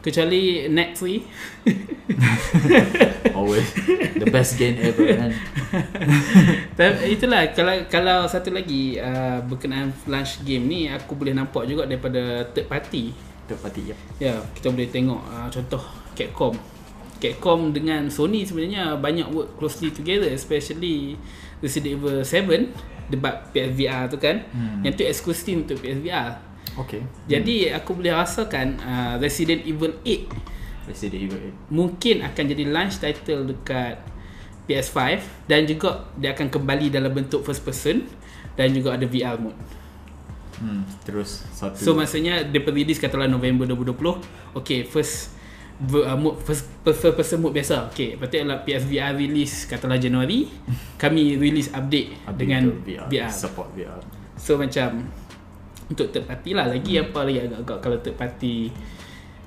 Kecuali next week always the best game ever kan. Tapi itulah kalau kalau satu lagi uh, berkenaan launch game ni aku boleh nampak juga daripada third party Third party ya. Ya, kita boleh tengok uh, contoh Capcom. Capcom dengan Sony sebenarnya banyak work closely together especially Resident Evil 7 debat PSVR tu kan. Hmm. Yang tu eksklusif untuk PSVR. Okay. Jadi aku boleh rasakan uh, Resident Evil 8 Resident Evil mungkin akan jadi launch title dekat PS5 dan juga dia akan kembali dalam bentuk first person dan juga ada VR mode. 8. Hmm, terus satu. So maksudnya dia release katalah November 2020. Okay, first uh, mode first, first, first person mode biasa. Okay, lepas tu ialah PSVR release katalah Januari, kami release update, Update dengan VR, VR. support VR. So macam untuk third party lah lagi apa lagi agak-agak kalau third party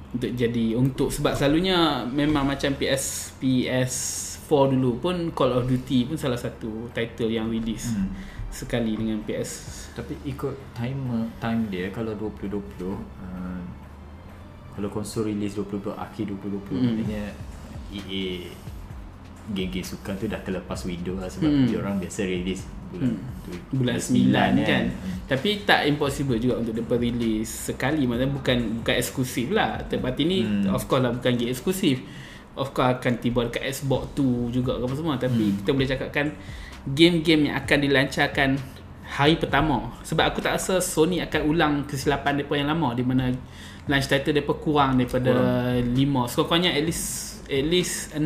untuk jadi untuk sebab selalunya memang macam PS PS4 dulu pun Call of Duty pun salah satu title yang release Hmm. sekali dengan PS Tapi ikut time time dia kalau 2020 uh, kalau konsol release 2020 akhir 2020 Hmm. maknanya EA game-game sukan tu dah terlepas window lah sebab Hmm. dia orang biasa release bulan Hmm. tu- bulan 9 kan. Tapi tak impossible juga untuk dapat release sekali maksudnya bukan bukan eksklusif lah. Third party ni Hmm. of course lah bukan game eksklusif. of course akan tiba dekat Xbox tu juga ke apa semua tapi Hmm. kita boleh cakapkan game-game yang akan dilancarkan hari pertama sebab aku tak rasa Sony akan ulang kesilapan mereka yang lama di mana launch title mereka kurang daripada kurang. 5 sekurang-kurangnya at least at least 6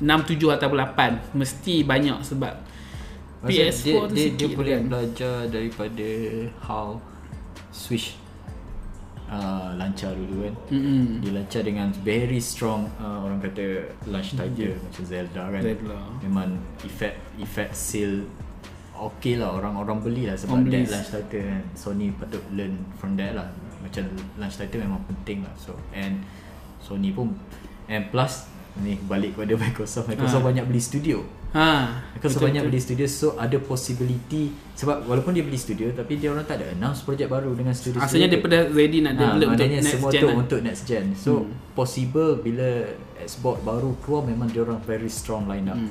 6, 7 atau 8 mesti banyak sebab Maksud PS4 dia, tu dia, sikit dia boleh kan. belajar daripada how Switch uh, lancar dulu kan. Mm-mm. dia lancar dengan very strong uh, orang kata launch title macam Zelda kan. Zelda. memang effect effect sale okay lah. Orang-orang beli lah sebab Orang that launch title kan. Sony patut learn from that lah macam launch title memang penting lah so and Sony pun and plus ni balik kepada Microsoft Microsoft Ha. banyak beli studio Ha, Microsoft banyak beli studio so ada possibility sebab walaupun dia beli studio tapi dia orang tak ada announce projek baru dengan studio Asalnya dia dah ready nak Ha, develop untuk next semua gen tu lah. untuk next gen. So Hmm. possible bila Xbox baru keluar memang dia orang very strong line up. Hmm.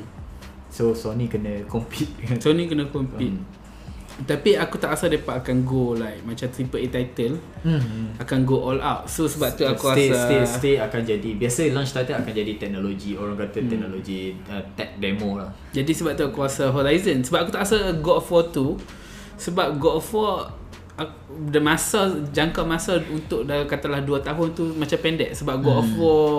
So Sony kena compete Sony kena compete. Hmm. Tapi aku tak rasa mereka akan go like macam triple A title hmm. akan go all out. So sebab tu aku stay, rasa stay stay akan jadi biasa launch title akan jadi teknologi orang kata Hmm. teknologi uh, tech demo lah. Jadi sebab tu aku rasa Horizon Sebab aku tak rasa God of War 2 Sebab God of War The masa Jangka masa Untuk dah katalah 2 tahun tu Macam pendek Sebab God Hmm. of War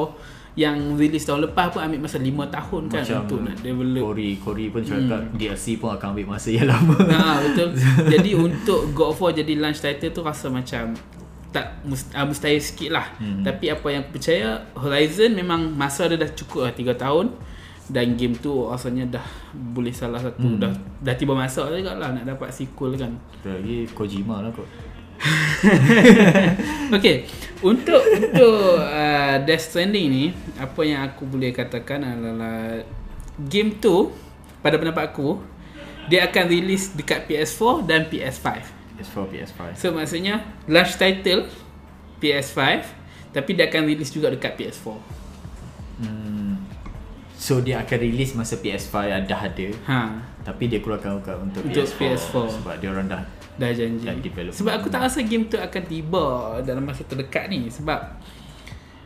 Yang release tahun lepas pun Ambil masa 5 tahun kan Macam Untuk nak develop Cory Cory pun cakap DLC pun akan ambil masa yang lama. Ha betul. Jadi untuk God of War jadi launch title tu rasa macam tak must, uh, mustahil sikit lah. Hmm. Tapi apa yang aku percaya Horizon memang masa dia dah cukup lah 3 tahun dan game tu rasanya dah boleh salah satu Hmm. dah dah tiba masa juga lah nak dapat sequel kan. Lagi Kojima lah kot. Okay Untuk Untuk uh, Death Stranding ni Apa yang aku boleh katakan adalah Game tu Pada pendapat aku Dia akan release dekat PS4 dan PS5 PS4, PS5. So maksudnya Launch title PS5 Tapi dia akan release juga dekat PS4 Hmm. So dia akan release masa PS5 dah ada Ha Tapi dia keluarkan untuk, untuk, Untuk PS4, PS4. Sebab dia orang dah Dah janji. Dah develop. Sebab aku tak rasa game tu akan tiba Dalam masa terdekat ni. Sebab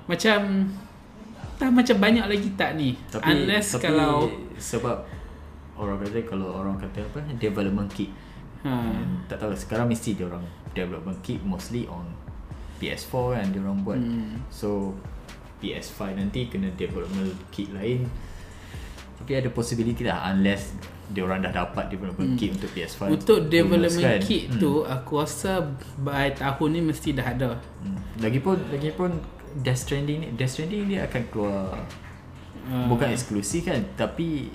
Macam Tak macam banyak lagi tak ni. Tapi, Unless tapi kalau Sebab Orang kata kalau orang kata apa Development kit. Ha, And Tak tahu sekarang mesti dia orang Development kit mostly on PS4 kan dia orang buat. Hmm. So PS5 nanti kena development kit lain Tapi ada possibility lah Unless dia orang dah dapat development kit untuk PS5 Hmm. Untuk development kan? kit Hmm. tu Aku rasa By tahun ni mesti dah ada Hmm. Lagipun lagipun Death Stranding ni Death Stranding dia akan keluar Ah. bukan eksklusif kan tapi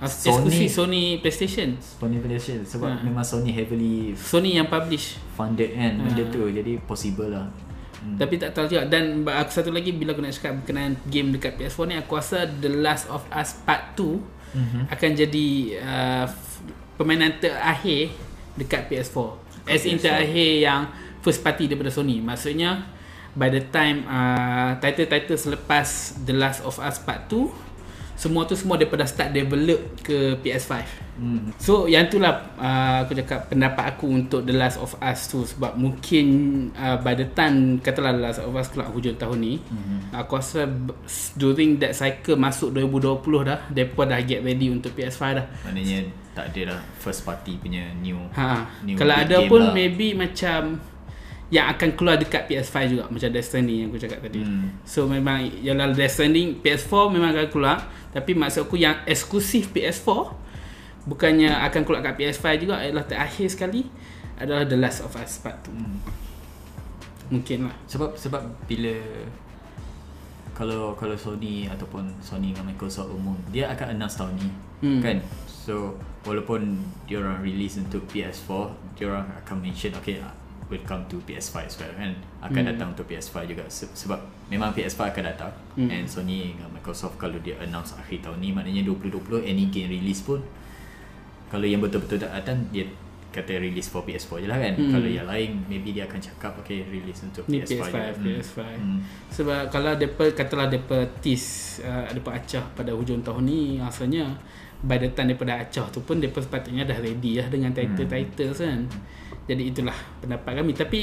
Eksklusif Sony PlayStation Sony PlayStation sebab Ah. memang Sony heavily Sony yang publish funded kan benda Ah. tu jadi possible lah. Hmm. Tapi tak tahu juga Dan aku satu lagi Bila aku nak cakap Berkenaan game dekat PS4 ni Aku rasa The Last of Us Part 2 Mhm. Akan jadi uh, Permainan terakhir Dekat PS4 As in PS4. terakhir yang First party daripada Sony Maksudnya By the time uh, Title-title selepas The Last of Us Part 2 Semua tu semua Daripada start develop Ke PS5 Hmm. So yang tu lah uh, aku cakap pendapat aku untuk The Last of Us tu sebab mungkin uh, by the time katalah The Last of Us keluar hujung tahun ni Mhm. aku rasa during that cycle masuk 2020 dah depa dah get ready untuk PS5 dah. Maknanya tak ada lah first party punya new Ha. New Kalau ada pun lah. maybe macam yang akan keluar dekat PS5 juga macam Death Stranding yang aku cakap tadi. Hmm. So memang ialah Death Stranding PS4 memang akan keluar tapi maksud aku yang eksklusif PS4 bukannya akan keluar kat PS5 juga ialah terakhir sekali adalah The Last of Us Part 2. Hmm. Mungkin lah. Sebab sebab bila kalau kalau Sony ataupun Sony dengan Microsoft umum dia akan announce tahun ni Hmm. kan so walaupun dia orang release untuk PS4 dia orang akan mention okay uh, welcome to PS5 as well kan akan Hmm. datang untuk PS5 juga Se- sebab memang PS5 akan datang Hmm. and Sony dengan Microsoft kalau dia announce akhir tahun ni maknanya 2020 any game release pun kalau yang betul-betul tak datang dia kata release for PS4 je lah kan Hmm. kalau yang lain maybe dia akan cakap okay release untuk Ni PS5 PS5, juga. Hmm. PS5. Hmm. Sebab kalau depa katalah depa tease uh, depa acah pada hujung tahun ni rasanya by the time depa dah acah tu pun depa sepatutnya dah ready lah dengan title-title kan. Jadi itulah pendapat kami tapi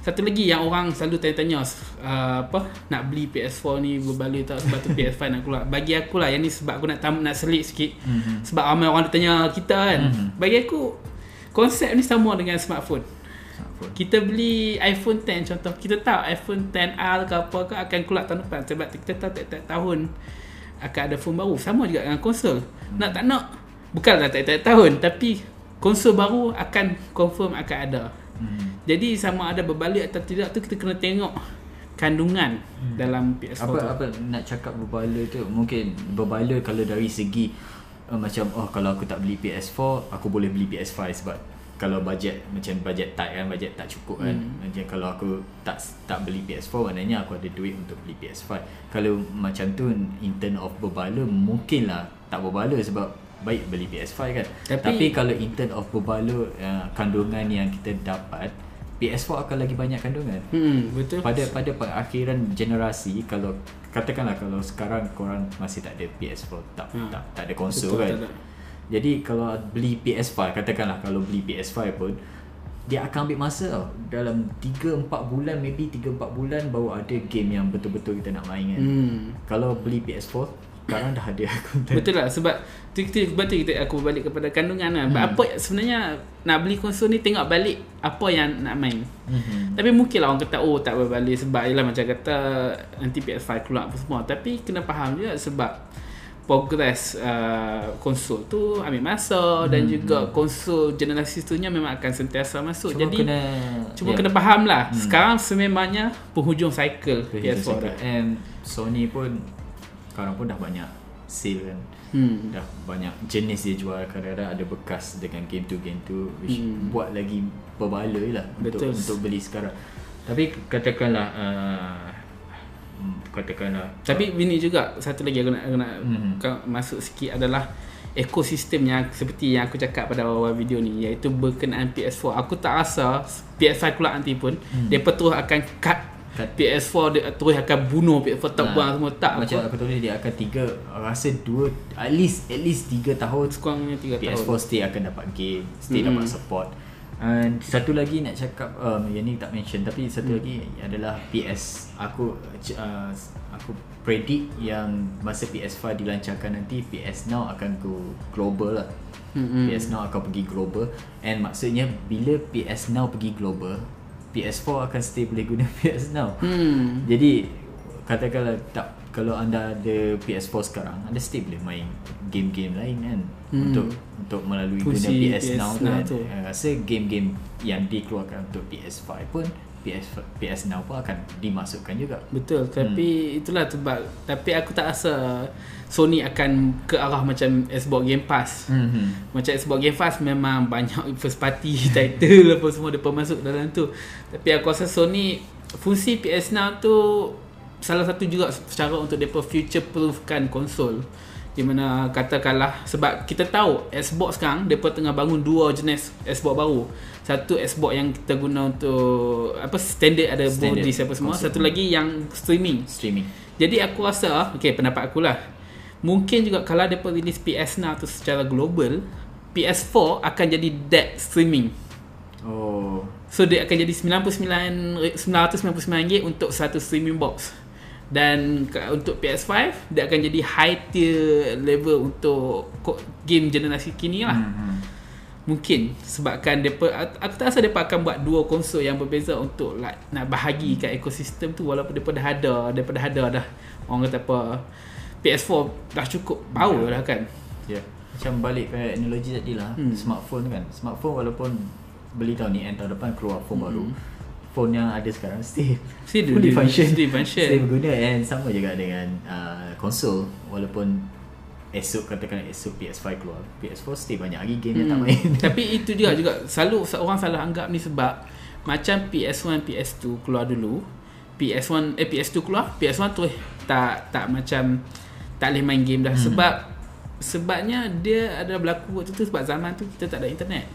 Satu lagi yang orang selalu tanya-tanya uh, apa nak beli PS4 ni berbaloi tak sebab tu PS5 nak keluar. Bagi aku lah yang ni sebab aku nak tam, nak selit sikit. Mhm. Sebab ramai orang tanya kita kan. Mhm. Bagi aku konsep ni sama dengan smartphone. Smartphone. Kita beli iPhone 10 contoh Kita tahu iPhone 10R ke apa ke akan keluar tahun depan Sebab kita tahu tiap-tiap tahun Akan ada phone baru Sama juga dengan konsol Nak tak nak Bukanlah tiap-tiap tahun Tapi konsol baru akan confirm akan ada. Mhm. Jadi sama ada berbalik atau tidak tu Kita kena tengok Kandungan dalam PS4 apa tu. apa nak cakap berbala tu? Mungkin berbala kalau dari segi uh, macam oh kalau aku tak beli PS4 aku boleh beli PS5 sebab kalau bajet macam bajet tight kan bajet tak cukup kan. Hmm. macam kalau aku tak tak beli PS4 maknanya aku ada duit untuk beli PS5 kalau macam tu in turn of berbala mungkin lah tak berbala sebab baik beli PS5 kan Tapi- tapi, kalau in turn of berbala uh, kandungan yang kita dapat PS4 akan lagi banyak kandungan Hmm, betul. pada pada perakhiran generasi kalau katakanlah kalau sekarang korang masih tak ada PS4 tak Hmm. tak, tak ada konsol Betul, kan tak ada. jadi kalau beli PS5 katakanlah kalau beli PS5 pun dia akan ambil masa tau dalam 3 4 bulan maybe 3 4 bulan baru ada game yang betul-betul kita nak main kan Hmm. kalau beli PS4 sekarang dah ada konten Betul lah sebab tu kita betul kita aku balik kepada kandungan kan. Hmm. Apa sebenarnya nak beli konsol ni tengok balik apa yang nak main. Mhm. Tapi mungkin lah orang kata oh tak berbalik sebab ialah macam kata nanti PS5 keluar apa semua. Tapi kena faham juga sebab progress uh, konsol tu ambil masa dan Hmm. juga konsol generasi seterusnya memang akan sentiasa masuk. cuma Jadi kena cuma ya, kena faham lah. Hmm. Sekarang sememangnya penghujung cycle PS4 PS4 dah. and Sony pun sekarang pun dah banyak sale kan Hmm. dah banyak jenis dia jual kadang-kadang ada bekas dengan game tu game tu which Hmm. buat lagi berbaloi lah untuk Betul. untuk beli sekarang tapi katakanlah uh, hmm, katakanlah Tapi ini juga satu lagi aku nak, aku nak ka- masuk sikit adalah ekosistem yang seperti yang aku cakap pada awal video ni iaitu berkenaan PS4. Aku tak rasa PS5 keluar nanti pun Hmm. depa terus akan cut Cut. PS4 dia terus akan bunuh PS4 tak Nah, buang semua tak macam apa. aku tulis dia akan tiga rasa dua at least at least tiga tahun Sekurangnya 3 PS4 tahun. stay akan dapat game Stay Mm-mm. dapat support And satu lagi nak cakap um, Yang ni tak mention Tapi satu Mm. lagi adalah PS Aku uh, Aku predict yang Masa PS5 dilancarkan nanti PS Now akan go global lah Mm-mm. PS Now akan pergi global And maksudnya Bila PS Now pergi global PS4 akan stay boleh guna PS Now Hmm. jadi katakanlah tak kalau anda ada PS4 sekarang, anda still boleh main game-game lain kan Hmm. untuk untuk melalui Fungsi guna PS, PS Now Now kan. tu. Eh, Rasa game-game yang dikeluarkan untuk PS5 pun PS PS Now pun akan dimasukkan juga. Betul tapi Hmm. itulah sebab tapi aku tak rasa Sony akan ke arah macam Xbox Game Pass. Mhm. Macam Xbox Game Pass memang banyak first party title apa semua depa masuk dalam tu. Tapi aku rasa Sony fungsi PS Now tu salah satu juga cara untuk depa future proofkan konsol. Di mana katakanlah sebab kita tahu Xbox sekarang depa tengah bangun dua jenis Xbox baru. Satu Xbox yang kita guna untuk apa standard ada Standard board apa semua. Satu lagi yang streaming. Streaming. Jadi aku rasa Okay pendapat aku lah Mungkin juga kalau mereka release PS Now tu secara global PS4 akan jadi dead streaming Oh. So dia akan jadi 99 999 ringgit untuk satu streaming box dan untuk PS5 dia akan jadi high tier level untuk game generasi kini lah Mhm. Mungkin sebabkan depa aku tak rasa depa akan buat dua konsol yang berbeza untuk like, nak bahagikan ekosistem tu walaupun depa dah ada depa dah ada dah orang kata apa PS4 dah cukup power Ya. dah kan. Ya. Yeah. Macam balik ke analogi tadi lah Hmm. Smartphone kan Smartphone walaupun Beli tahun ni and tahun depan keluar phone baru Phone yang ada sekarang Still Still Fully dia- function still function. Still berguna And sama juga dengan uh, Konsol Walaupun Esok katakan esok PS5 keluar PS4 still banyak lagi game yang tak Hmm. main Tapi itu juga juga selalu orang salah anggap ni sebab macam PS1, PS2 keluar dulu, PS1 eh PS2 keluar, PS1 tu tak tak macam tak boleh main game dah Hmm. sebab sebabnya dia ada berlaku waktu tu sebab zaman tu kita tak ada internet.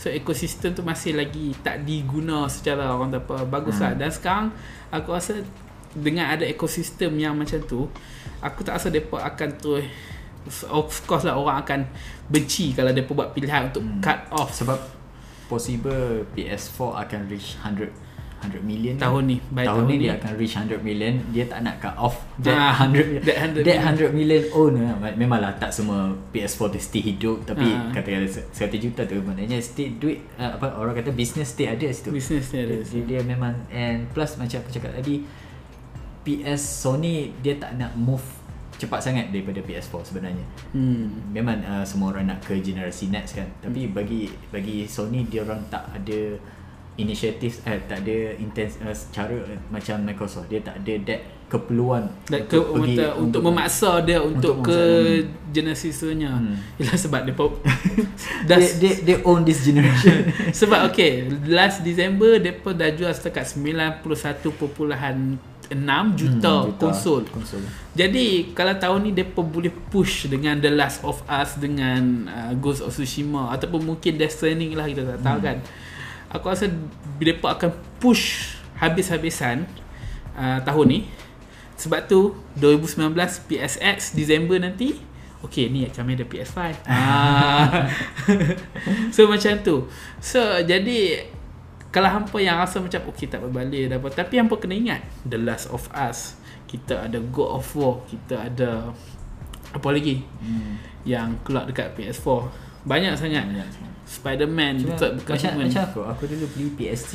So ekosistem tu masih lagi tak diguna secara orang kata apa bagus lah. Hmm. Dan sekarang aku rasa dengan ada ekosistem yang macam tu, aku tak rasa depa akan terus of course lah orang akan benci kalau depa buat pilihan untuk Hmm. cut off Sebab Possible PS4 akan reach 100 100 million ke? Tahun ni, by tahun, tahun ni ni. dia akan reach 100 million dia tak nak cut off that Ah, 100 that 100 that 100 million own lah. memanglah tak semua PS4 tu still hidup tapi Ah. kata-kata 100 juta tu maknanya still duit uh, apa orang kata business still ada situ Business ni ada. dia, dia memang and plus macam aku cakap tadi PS Sony dia tak nak move cepat sangat daripada PS4 sebenarnya Hmm. memang uh, semua orang nak ke generasi next kan tapi Hmm. bagi bagi Sony dia orang tak ada inisiatif eh tak ada intens uh, cara uh, macam Microsoft dia tak ada that keperluan Dan ke, untuk, untuk, memaksa dia untuk, untuk ke memaksa. generasi seterusnya. Hmm. Ialah sebab dia they, dah they, they own this generation sebab okay last December depa dah jual setakat 91.6 juta Hmm, konsol. konsol Jadi kalau tahun ni depa boleh push dengan The Last of Us dengan uh, Ghost of Tsushima ataupun mungkin Death Stranding lah kita tak tahu Hmm. kan. Aku rasa depa akan push habis-habisan uh, tahun ni. Sebab tu 2019 PSX Disember nanti Okay ni kami ada PS5 ah. So macam tu So jadi Kalau hampa yang rasa macam Okay tak berbalik dah apa Tapi hampa kena ingat The Last of Us Kita ada God of War Kita ada Apa lagi hmm. Yang keluar dekat PS4 Banyak sangat Banyak sangat. Spider-Man Cuma, Third macam, Human. macam aku aku dulu beli PS3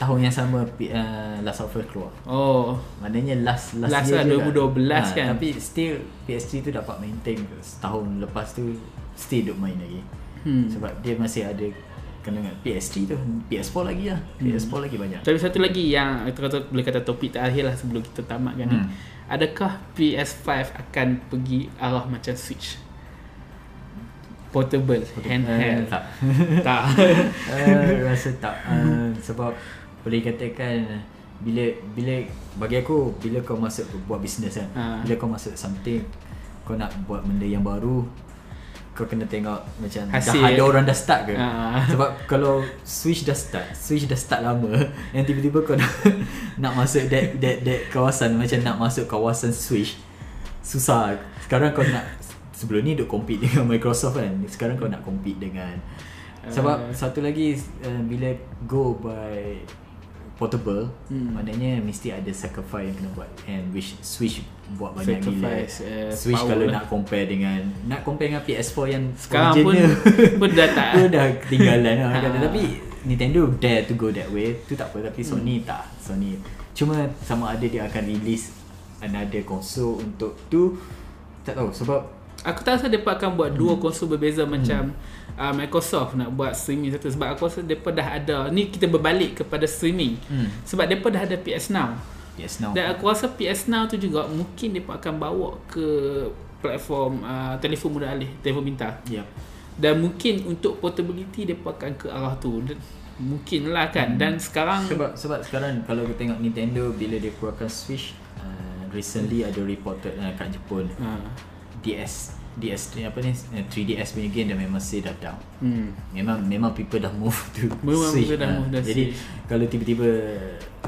tahun yang sama uh, Last of Us keluar Oh Maknanya last last, Last year lah, je 2012 Ah, kan. Tapi still PS3 tu dapat maintain ke Setahun lepas tu Still duk main lagi hmm. Sebab dia masih ada Kena dengan PS3 tu PS4 lagi lah PS4 lagi banyak Tapi satu lagi yang kita kata, boleh kata topik terakhir lah sebelum kita tamatkan ni. Hmm. Adakah PS5 akan pergi arah macam Switch? Portable, handheld. Eh, tak tak. uh, Rasa tak uh, Sebab Boleh katakan bila bila bagi aku bila kau masuk buat bisnes kan Ha. bila kau masuk something kau nak buat benda yang baru kau kena tengok macam Hasil. dah ada orang dah start ke Ha. sebab kalau switch dah start switch dah start lama and tiba-tiba kau nak nak masuk that that that kawasan macam nak masuk kawasan switch susah sekarang kau nak sebelum ni duk compete dengan Microsoft kan sekarang kau nak compete dengan sebab Uh. satu lagi uh, bila go by portable Hmm. maknanya mesti ada sacrifice yang kena buat and which switch buat banyak gila Sacrifice, uh, switch power kalau lah. nak compare dengan nak compare dengan PS4 yang Sekarang pun pun dah tak. pun dah ketinggalan lah kata. Ha. tapi Nintendo dare to go that way tu tak apa tapi Sony tak Sony cuma sama ada dia akan release another console untuk tu tak tahu sebab Aku tak rasa mereka akan buat dua konsol berbeza Hmm. macam uh, Microsoft nak buat streaming satu. Sebab aku rasa mereka dah ada ni kita berbalik kepada streaming. Hmm. sebab mereka dah ada PS Now. PS Now. Dan aku rasa PS Now tu juga mungkin mereka akan bawa ke platform uh, telefon mudah alih telefon pintar. Yep. dan mungkin untuk portability mereka akan ke arah tu. Dan mungkin lah kan. Dan sekarang sebab sebab sekarang kalau kita tengok Nintendo bila dia keluarkan Switch uh, recently ada reported uh, kat Jepun. Uh, DS DS ni apa ni uh, 3DS punya game dah memang say dah down hmm. Memang memang people dah move to Memang Switch dah ah. move dah Jadi Switch. kalau tiba-tiba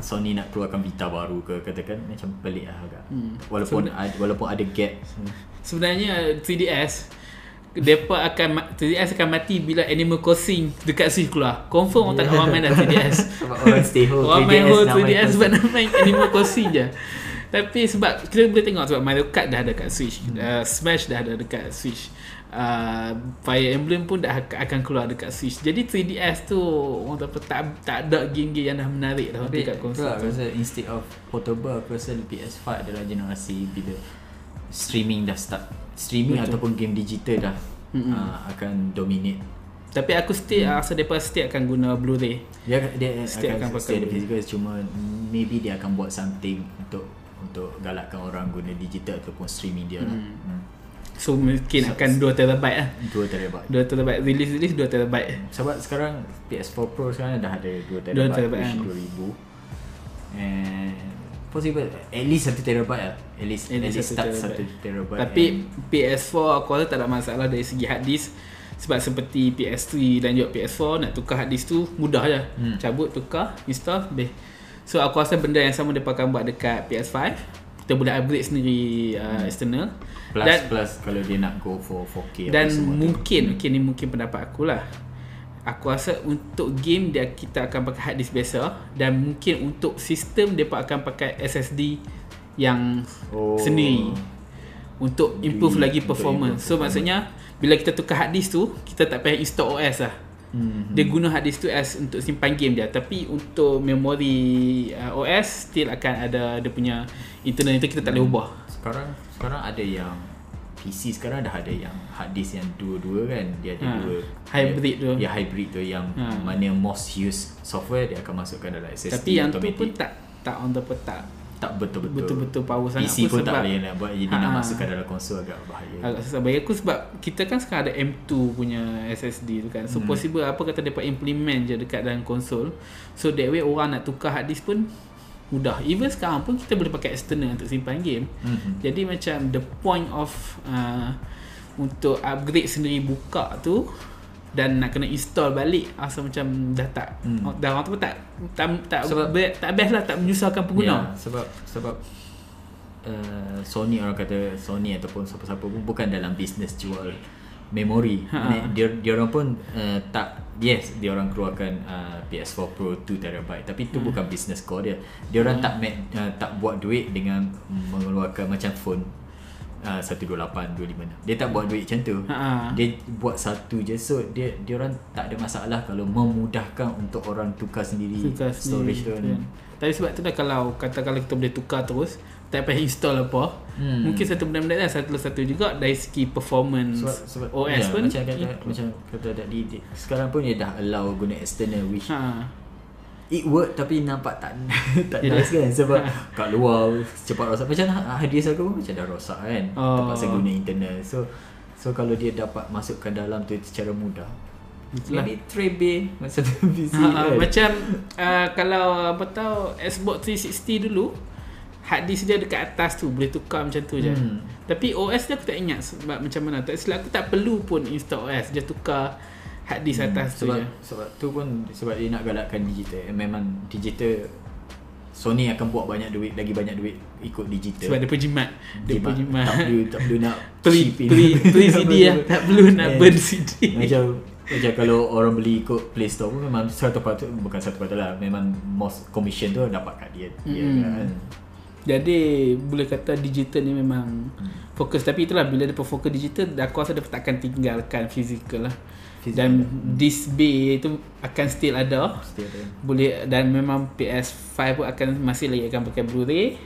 Sony nak keluarkan Vita baru ke katakan macam pelik lah agak. Hmm. Walaupun So, ada, walaupun ada gap. Sebenarnya 3DS Depa akan ma- 3DS akan mati bila Animal Crossing dekat Switch keluar. Confirm orang tak orang main dah 3DS. Sebab orang stay home orang main 3DS whole nak main 3DS sebab nak main Animal Crossing je. Tapi sebab kita boleh tengok sebab Mario Kart dah ada dekat Switch. Uh, Smash dah ada dekat Switch. Uh, Fire Emblem pun dah ak- akan keluar dekat Switch. Jadi 3DS tu orang tak tak, tak ada game-game yang dah menarik dah Tapi dekat konsol. aku rasa instead of portable aku rasa PS5 adalah generasi bila streaming dah start streaming Betul. ataupun game digital dah Mm-mm. uh, akan dominate Tapi aku still hmm. rasa depa still akan guna Blu-ray. dia dia Still akan, akan pakai ada physical cuma maybe dia akan buat something untuk untuk galakkan orang guna digital ataupun streaming dia lah. Hmm. Hmm. So mungkin So- akan 2 terabyte lah. 2 terabyte. 2 terabyte release release 2 terabyte. Sebab sekarang PS4 Pro sekarang dah ada 2 2 terabyte, terabyte, which kan. 2000 and possible at least 1 terabyte lah. At least At at least start terabyte. 1 terabyte. Tapi and- PS4 aku rasa tak ada masalah dari segi hard disk sebab seperti PS3 dan juga PS4 nak tukar hard disk tu mudah je. Hmm. Cabut, tukar, install, habis. So aku rasa benda yang sama mereka akan buat dekat PS5. Kita boleh upgrade sendiri uh, external. plus dan plus kalau dia nak go for 4K apa dan mungkin okay ni mungkin pendapat aku lah. Aku rasa untuk game dia kita akan pakai hard disk biasa dan mungkin untuk sistem dia akan pakai SSD yang Oh. sendiri untuk improve Untuk lagi improve performance. So performance. maksudnya bila kita tukar hard disk tu, kita tak payah install OS lah. Hmm. Dia guna hard disk tu as untuk simpan game dia Tapi untuk memori uh, OS Still akan ada dia punya internal itu kita tak boleh ubah Sekarang sekarang ada yang PC sekarang dah ada yang hard disk yang dua-dua kan dia ada Ha, dua hybrid tu. ya hybrid tu yang Ha. mana most used software dia akan masukkan dalam SSD Tapi yang tu automatic. pun tak tak on the tak tak betul-betul betul-betul power sangat PC pun tak sebab boleh nak buat jadi Ha. nak masukkan dalam konsol agak bahaya agak susah bagi aku sebab kita kan sekarang ada M2 punya SSD tu kan so Hmm. possible apa kata dapat implement je dekat dalam konsol so that way orang nak tukar hard disk pun mudah even sekarang pun kita boleh pakai external untuk simpan game Mhm. Jadi macam the point of uh, untuk upgrade sendiri buka tu dan nak kena install balik rasa macam dah tak Hmm. hmm. dah orang tu tak tak tak, Sebab- be, tak best lah tak menyusahkan Ya, pengguna. sebab sebab uh, Sony orang kata Sony ataupun siapa-siapa pun bukan dalam bisnes jual memori. Ha. Ha. Dia dia orang pun uh, tak yes dia orang keluarkan uh, PS4 Pro 2 terabyte tapi itu Hmm. bukan business core dia. Dia orang tak make, uh, tak buat duit dengan mengeluarkan macam phone uh, 128 256. Dia tak buat duit macam tu. Ha. Dia buat satu je so dia dia orang tak ada masalah kalau memudahkan untuk orang tukar sendiri Tukar storage tu. sendiri, kan. Tapi sebab tu dah kalau katakanlah kita boleh tukar terus tak payah install apa Hmm. mungkin satu benda-benda dah satu-satu juga dari segi performance sebab, sebab OS ya, pun macam kata macam kata tadi di- sekarang pun dia dah allow guna external which ha. It work tapi nampak tak tak Yelah. nice kan sebab Ha. kat luar cepat rosak macam hadis aku pun macam dah rosak kan Oh. terpaksa guna internal so so kalau dia dapat masukkan dalam tu secara mudah Itulah. maybe tray bay macam tu PC Ha, ha, kan macam uh, kalau apa tahu Xbox 360 dulu hard disk dia dekat atas tu boleh tukar macam tu je. Hmm. Tapi OS dia aku tak ingat sebab macam mana. Tak silap aku tak perlu pun install OS, dia tukar hard disk Hmm, atas tu sebab je. sebab tu pun sebab dia nak galakkan digital Eh, memang digital Sony akan buat banyak duit lagi banyak duit ikut digital Sebab dia penjimat. Dia Jimat. penjimat. Tak perlu tak perlu nak chip in. pre CD lah. Tak perlu nak Eh, burn CD. Macam macam kalau orang beli ikut Play Store pun memang satu patut bukan satu patut lah memang most commission tu dapat kat dia, dia Hmm. kan. Jadi boleh kata digital ni memang fokus tapi itulah bila dia fokus digital aku rasa dia takkan tinggalkan fizikal lah. Dan disk B tu akan still ada. Mesti ada. boleh dan memang PS5 pun akan masih lagi akan pakai Blu-ray.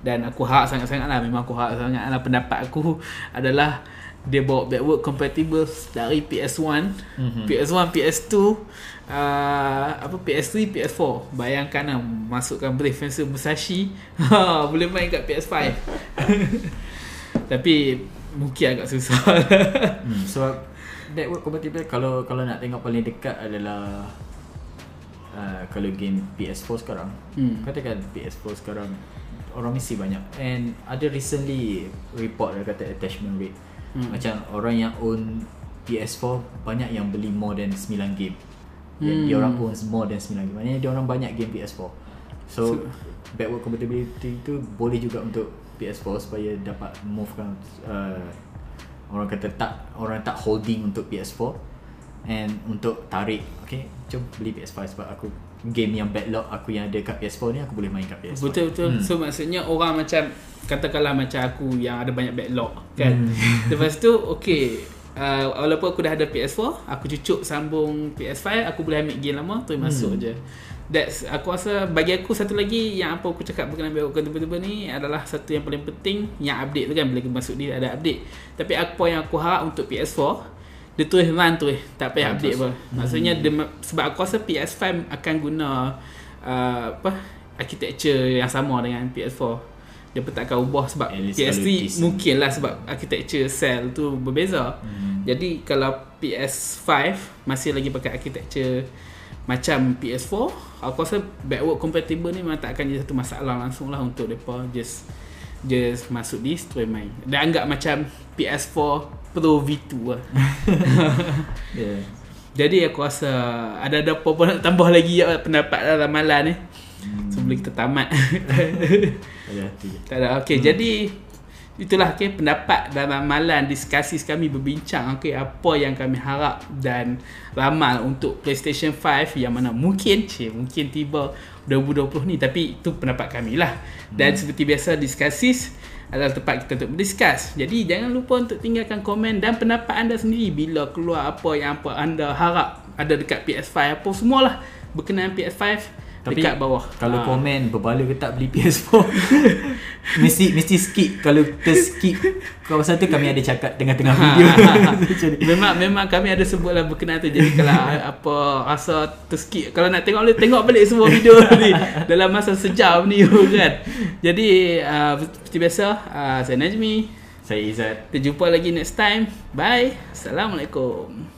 Dan aku harap sangat-sangat lah. Memang aku harap sangat lah. Pendapat aku adalah dia bawa backward compatible dari PS1 Mhm. PS1 PS2 uh, apa PS3 PS4 bayangkan lah masukkan Brave Fencer Musashi ha, boleh main kat PS5 tapi mungkin agak susah. Hmm, sebab backward compatible kalau kalau nak tengok paling dekat adalah uh, kalau game PS4 sekarang. Hmm. Katakan PS4 sekarang orang mesti banyak and ada recently report dia kata attachment rate. Hmm. Macam orang yang own PS4 banyak yang beli more than 9 game. Hmm. dia orang owns more than 9 game. Maknanya dia orang banyak game PS4. So, So- backward compatibility tu boleh juga untuk PS4 supaya dapat move kan uh, orang kata tak orang tak holding untuk PS4 and untuk tarik okay jom beli PS5 sebab aku game yang backlog aku yang ada kat PS4 ni aku boleh main kat PS4 Betul betul. Hmm. So maksudnya orang macam katakanlah macam aku yang ada banyak backlog kan. Hmm. Lepas tu okey uh, walaupun aku dah ada PS4, aku cucuk sambung PS5, aku boleh ambil game lama tu masuk Hmm. je. That's aku rasa bagi aku satu lagi yang apa aku cakap berkenaan backward compatible ni adalah satu yang paling penting yang update tu kan bila masuk dia ada update. Tapi apa yang aku harap untuk PS4 dia terus run tu eh tak payah Ah, update apa. Maksudnya dia, ma- sebab aku rasa PS5 akan guna uh, apa architecture yang sama dengan PS4. Dia pun takkan ubah sebab At least PS3 kalau decent. mungkin lah sebab architecture cell tu berbeza. Hmm. Jadi kalau PS5 masih lagi pakai architecture macam PS4, aku rasa backward compatible ni memang tak akan jadi satu masalah langsung lah untuk mereka just just masuk di terus main. Dan anggap macam PS4 Pro V2 lah. yeah. Jadi aku rasa ada ada apa-apa nak tambah lagi ya, pendapat dalam malam ni. Hmm. Sebelum kita tamat. ada hati tak ada. Okey, hmm. jadi itulah okay, pendapat dan ramalan diskusi kami berbincang okay, apa yang kami harap dan ramal untuk PlayStation 5 yang mana mungkin cik, mungkin tiba 2020 ni tapi itu pendapat kami lah dan hmm. seperti biasa diskusi adalah tempat kita untuk berdiskus. Jadi jangan lupa untuk tinggalkan komen dan pendapat anda sendiri bila keluar apa yang apa anda harap ada dekat PS5 apa semualah berkenaan PS5 tapi dekat bawah. Kalau Ha. komen berbala ke tak beli PS4 mesti mesti skip kalau terskip kawasan tu kami ada cakap tengah-tengah video. Macam ni. memang memang kami ada sebutlah berkenaan tu jadi kalau apa rasa terskip kalau nak tengok boleh tengok balik semua video ni dalam masa sejam ni kan. Jadi uh, seperti biasa uh, saya Najmi. Saya Izzat. Kita jumpa lagi next time. Bye. Assalamualaikum.